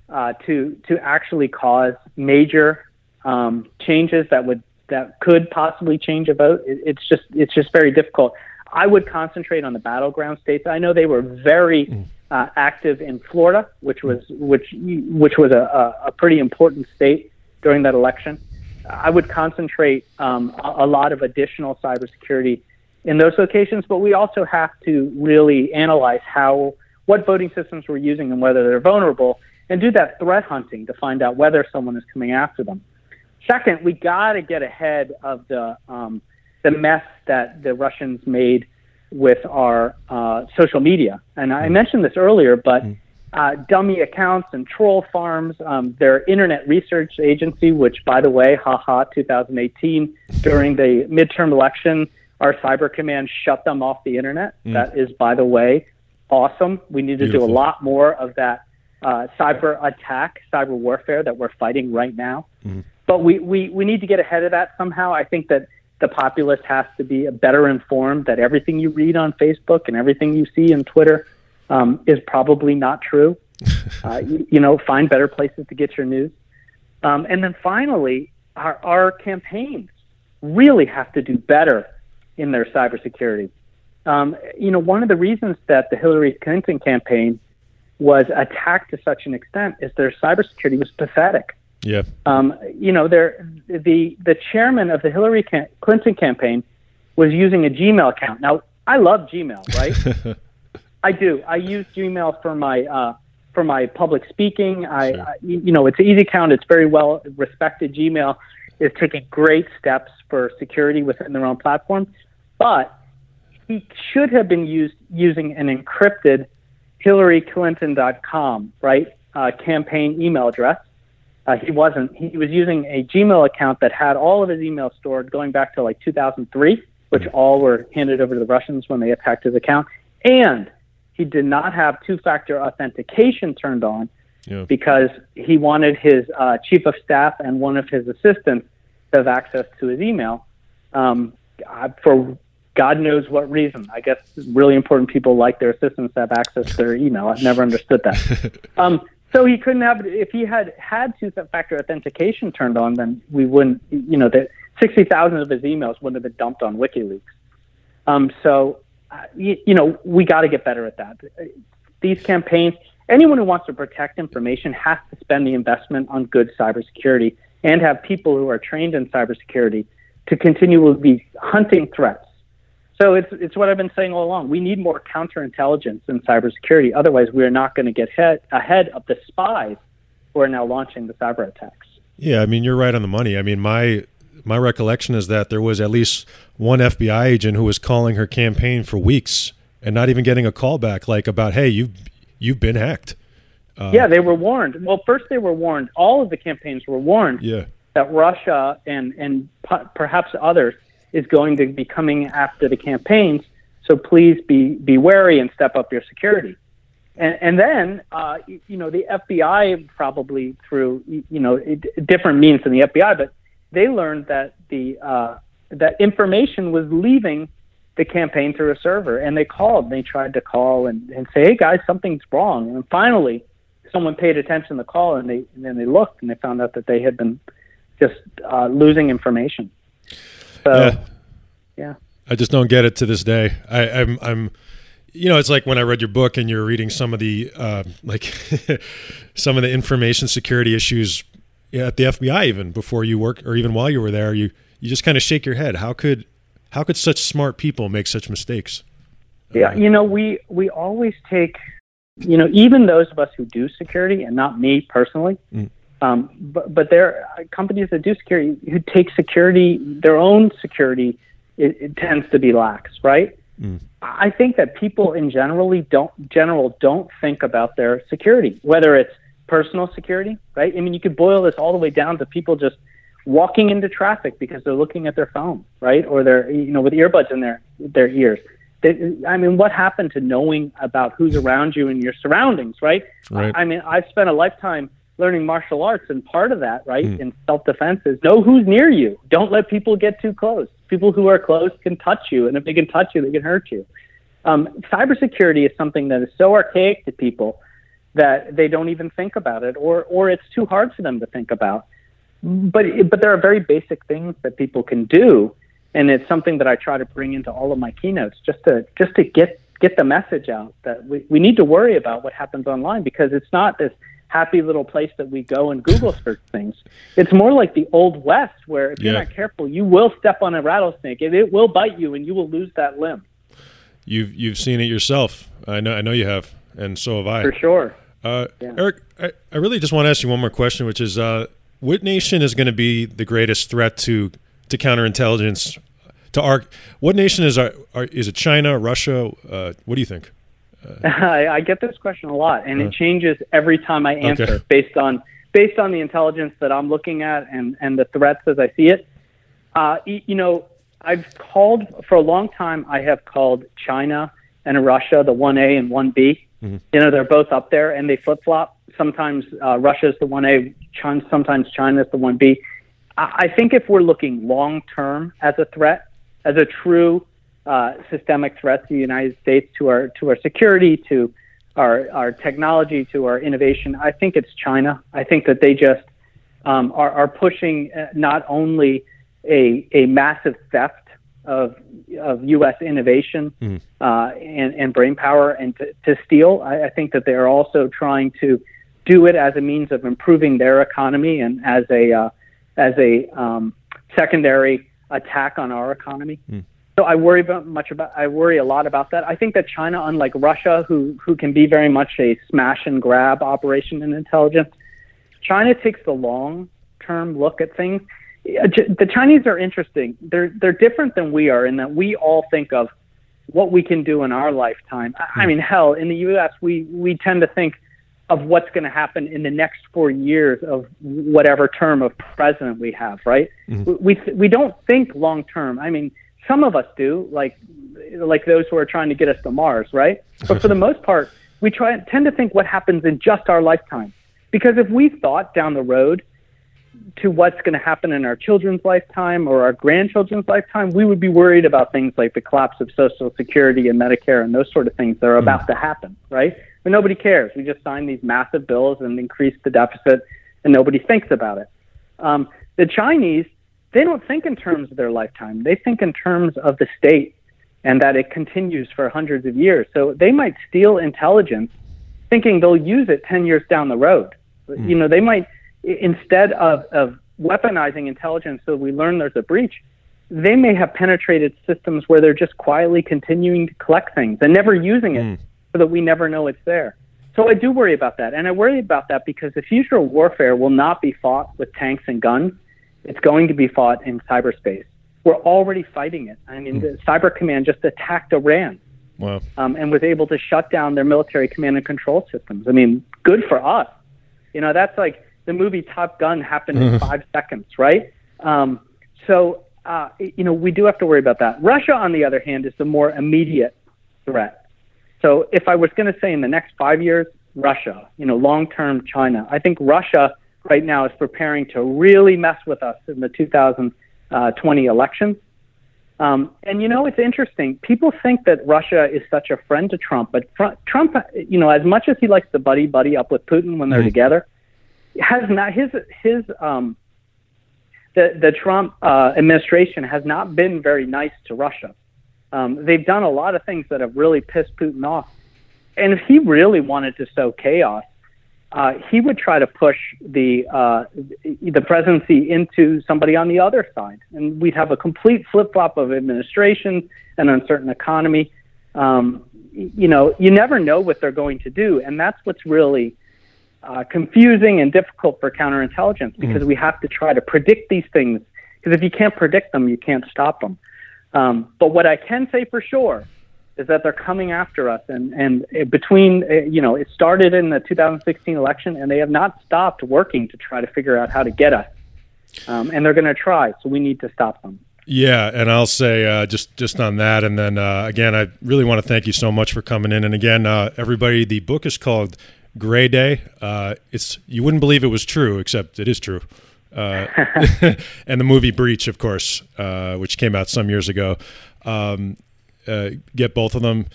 uh, to to actually cause major um, changes that would that could possibly change a vote. It, it's just it's just very difficult. I would concentrate on the battleground states. I know they were very mm. uh, active in Florida, which was which which was a, a, pretty important state during that election. I would concentrate um, a, lot of additional cybersecurity in those locations, but we also have to really analyze how what voting systems we're using and whether they're vulnerable, and do that threat hunting to find out whether someone is coming after them. Second, we got to get ahead of the um, the mess that the Russians made with our uh, social media. And I mm. mentioned this earlier, but mm. Uh, dummy accounts and troll farms, um, their internet research agency, which, by the way, haha, 2018, during the midterm election, our cyber command shut them off the internet. Mm. That is, by the way, awesome. We need to Beautiful. do a lot more of that uh, cyber attack, cyber warfare that we're fighting right now. Mm. But we, we, we need to get ahead of that somehow. I think that the populace has to be better informed that everything you read on Facebook and everything you see in Twitter um, is probably not true. uh, you, you, know, find better places to get your news. Um, and then finally, our, our campaigns really have to do better in their cybersecurity. Um, you know, one of the reasons that the Hillary Clinton campaign was attacked to such an extent is their cybersecurity was pathetic. Yeah. Um, you know, there the the chairman of the Hillary Clinton campaign was using a Gmail account. Now, I love Gmail, right? I do. I use Gmail for my uh, for my public speaking. I, sure. I, you know, it's an easy account. It's very well respected. Gmail is taking great steps for security within their own platform, but he should have been used using an encrypted HillaryClinton.com right uh, campaign email address uh, he wasn't. He was using a Gmail account that had all of his emails stored going back to like 2003. which mm-hmm. all were handed over to the Russians when they attacked his account. And he did not have two factor authentication turned on yeah. because he wanted his uh, chief of staff and one of his assistants to have access to his email um, for God knows what reason. I guess really important people like their assistants to have access to their email. I've never understood that. um, so he couldn't have if he had had two-factor authentication turned on, then we wouldn't. You know, that sixty thousand of his emails wouldn't have been dumped on WikiLeaks. Um, so, Uh, you, you know, we got to get better at that. These campaigns, anyone who wants to protect information has to spend the investment on good cybersecurity and have people who are trained in cybersecurity to continually be hunting threats so it's it's what I've been saying all along. We need more counterintelligence in cybersecurity. Otherwise, we are not going to get head, ahead of the spies who are now launching the cyber attacks. Yeah, I mean you're right on the money. I mean my my recollection is that there was at least one FBI agent who was calling her campaign for weeks and not even getting a call back, like about hey you've you've been hacked. Uh, yeah, they were warned. Well, first they were warned. All of the campaigns were warned. Yeah. That Russia and and perhaps others is going to be coming after the campaigns. So please be be wary and step up your security. And, and then, uh, you know, the FBI probably through you know different means than the FBI, but they learned that the uh, that information was leaving the campaign through a server, and they called. They tried to call and, and say, "Hey guys, something's wrong." And finally, someone paid attention to the call, and they and then they looked and they found out that they had been just uh, losing information. So, yeah. yeah. I just don't get it to this day. I, I'm, I'm, you know, it's like when I read your book and you're reading some of the, uh, like, some of the information security issues at the FBI, even before you work or even while you were there, you, you just kind of shake your head. How could, how could such smart people make such mistakes? Yeah, you know, we we always take, you know, even those of us who do security, and not me personally, mm. Um, but but there are companies that do security who take security, their own security, it, it tends to be lax, right? Mm. I think that people in generally don't general don't think about their security, whether it's personal security, right? I mean, you could boil this all the way down to people just walking into traffic because they're looking at their phone, right? Or they're you know with earbuds in their their ears. They, I mean, what happened to knowing about who's around you and your surroundings, right? right. I mean, I've spent a lifetime learning martial arts, and part of that, right, mm. in self defense is know who's near you. Don't let people get too close. People who are close can touch you, and if they can touch you, they can hurt you. Um, cybersecurity is something that is so archaic to people that they don't even think about it, or or it's too hard for them to think about. But but there are very basic things that people can do, and it's something that I try to bring into all of my keynotes, just to just to get get the message out that we, we need to worry about what happens online because it's not this happy little place that we go and Google search things. It's more like the old west where if yeah. you're not careful, you will step on a rattlesnake and it will bite you and you will lose that limb. You've you've seen it yourself. I know I know you have, and so have I. For sure. Uh, yeah. Eric, I, I really just want to ask you one more question, which is, uh, what nation is going to be the greatest threat to to counterintelligence? To our, what nation is our, our is it China, Russia? Uh, what do you think? I, I get this question a lot, and uh, it changes every time I answer okay. based on based on the intelligence that I'm looking at and and the threats as I see it. Uh, you know, I've called for a long time. I have called China and Russia the one A and one B. Mm-hmm. You know, they're both up there, and they flip flop. Sometimes uh, Russia's the one A, China, sometimes China's the one B. I, I think if we're looking long term as a threat, as a true uh, systemic threat to the United States, to our to our security, to our our technology, to our innovation. I think it's China. I think that they just um, are, are pushing uh, not only a a massive theft of of U.S. innovation mm. uh, and and brain power and to, to steal. I, I think that they are also trying to do it as a means of improving their economy and as a uh, as a um, secondary attack on our economy. Mm. So I worry about much about I worry a lot about that. I think that China, unlike Russia, who who can be very much a smash and grab operation in intelligence, China takes the long term look at things. The Chinese are interesting. They're they're different than we are in that we all think of what we can do in our lifetime. I hmm. mean, hell, in the U.S., we we tend to think of what's going to happen in the next four years of whatever term of president we have, right? Mm-hmm. We we don't think long term. I mean some of us do, like like those who are trying to get us to Mars, right? But for the most part, we try tend to think what happens in just our lifetime. Because if we thought down the road to what's going to happen in our children's lifetime or our grandchildren's lifetime, we would be worried about things like the collapse of Social Security and Medicare and those sort of things that are about mm. to happen, right? But nobody cares. We just sign these massive bills and increase the deficit, and nobody thinks about it. Um, the Chinese, they don't think in terms of their lifetime. They think in terms of the state and that it continues for hundreds of years. So they might steal intelligence thinking they'll use it 10 years down the road. Mm. You know, they might instead of, of weaponizing intelligence so we learn there's a breach, they may have penetrated systems where they're just quietly continuing to collect things and never using it mm. so that we never know it's there. So I do worry about that. And I worry about that because the future of warfare will not be fought with tanks and guns. It's going to be fought in cyberspace. We're already fighting it. I mean, mm. the Cyber Command just attacked Iran. Wow. Um, and was able to shut down their military command and control systems. I mean, good for us. You know, that's like the movie Top Gun happened in five seconds, right? Um, so, uh, you know, we do have to worry about that. Russia, on the other hand, is the more immediate threat. So, if I was going to say in the next five years, Russia, you know, long term China, I think Russia right now is preparing to really mess with us in the 2020 elections. Um, and you know, it's interesting. People think that Russia is such a friend to Trump, but Trump, you know, as much as he likes to buddy buddy up with Putin when they're mm-hmm. together, has not his his um, the the Trump uh, administration has not been very nice to Russia. Um, they've done a lot of things that have really pissed Putin off. And if he really wanted to sow chaos, uh, he would try to push the uh, the presidency into somebody on the other side, and we'd have a complete flip flop of administration, an uncertain economy. Um, you know, you never know what they're going to do, and that's what's really uh, confusing and difficult for counterintelligence because mm. we have to try to predict these things. Because if you can't predict them, you can't stop them. Um, but what I can say for sure is that they're coming after us, and and between uh, you know it started in the 2016 election, and they have not stopped working to try to figure out how to get us, um, and they're going to try. So we need to stop them. Yeah, and I'll say uh, just just on that, and then uh, again, I really want to thank you so much for coming in. And again, uh, everybody, the book is called Gray Day. Uh, it's you wouldn't believe it was true, except it is true. Uh, and the movie Breach, of course, uh, which came out some years ago. Um, uh, get both of them.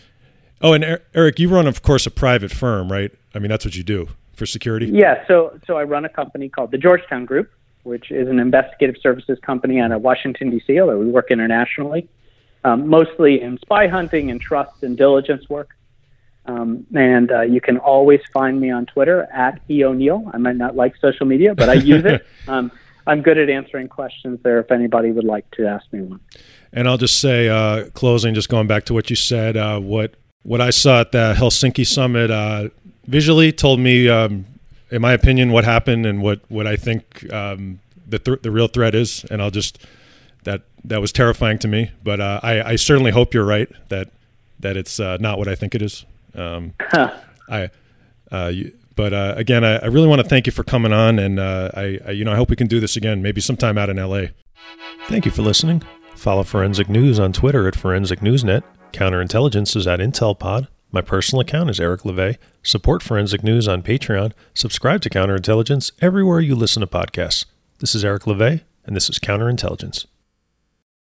Oh, and Eric, you run, of course, a private firm, right? I mean, that's what you do for security. Yeah. So, so I run a company called the Georgetown Group, which is an investigative services company out of Washington D.C. Although we work internationally, um, mostly in spy hunting and trust and diligence work. Um, and uh, you can always find me on Twitter at E O'Neill. I might not like social media, but I use it. Um, I'm good at answering questions there if anybody would like to ask me one. And I'll just say, uh, closing, just going back to what you said, uh, what what I saw at the Helsinki summit uh, visually told me, um, in my opinion, what happened and what what I think um, the th- the real threat is. And I'll just that that was terrifying to me. But uh, I, I certainly hope you're right that that it's uh, not what I think it is. Um, huh. I, uh, you, but uh, again, I, I, really want to thank you for coming on, and uh, I, I, you know, I hope we can do this again, maybe sometime out in LA. Thank you for listening. Follow Forensic News on Twitter at Forensic Newsnet. Counterintelligence is at IntelPod. My personal account is Eric Levai. Support Forensic News on Patreon. Subscribe to Counterintelligence everywhere you listen to podcasts. This is Eric Levai, and this is Counterintelligence.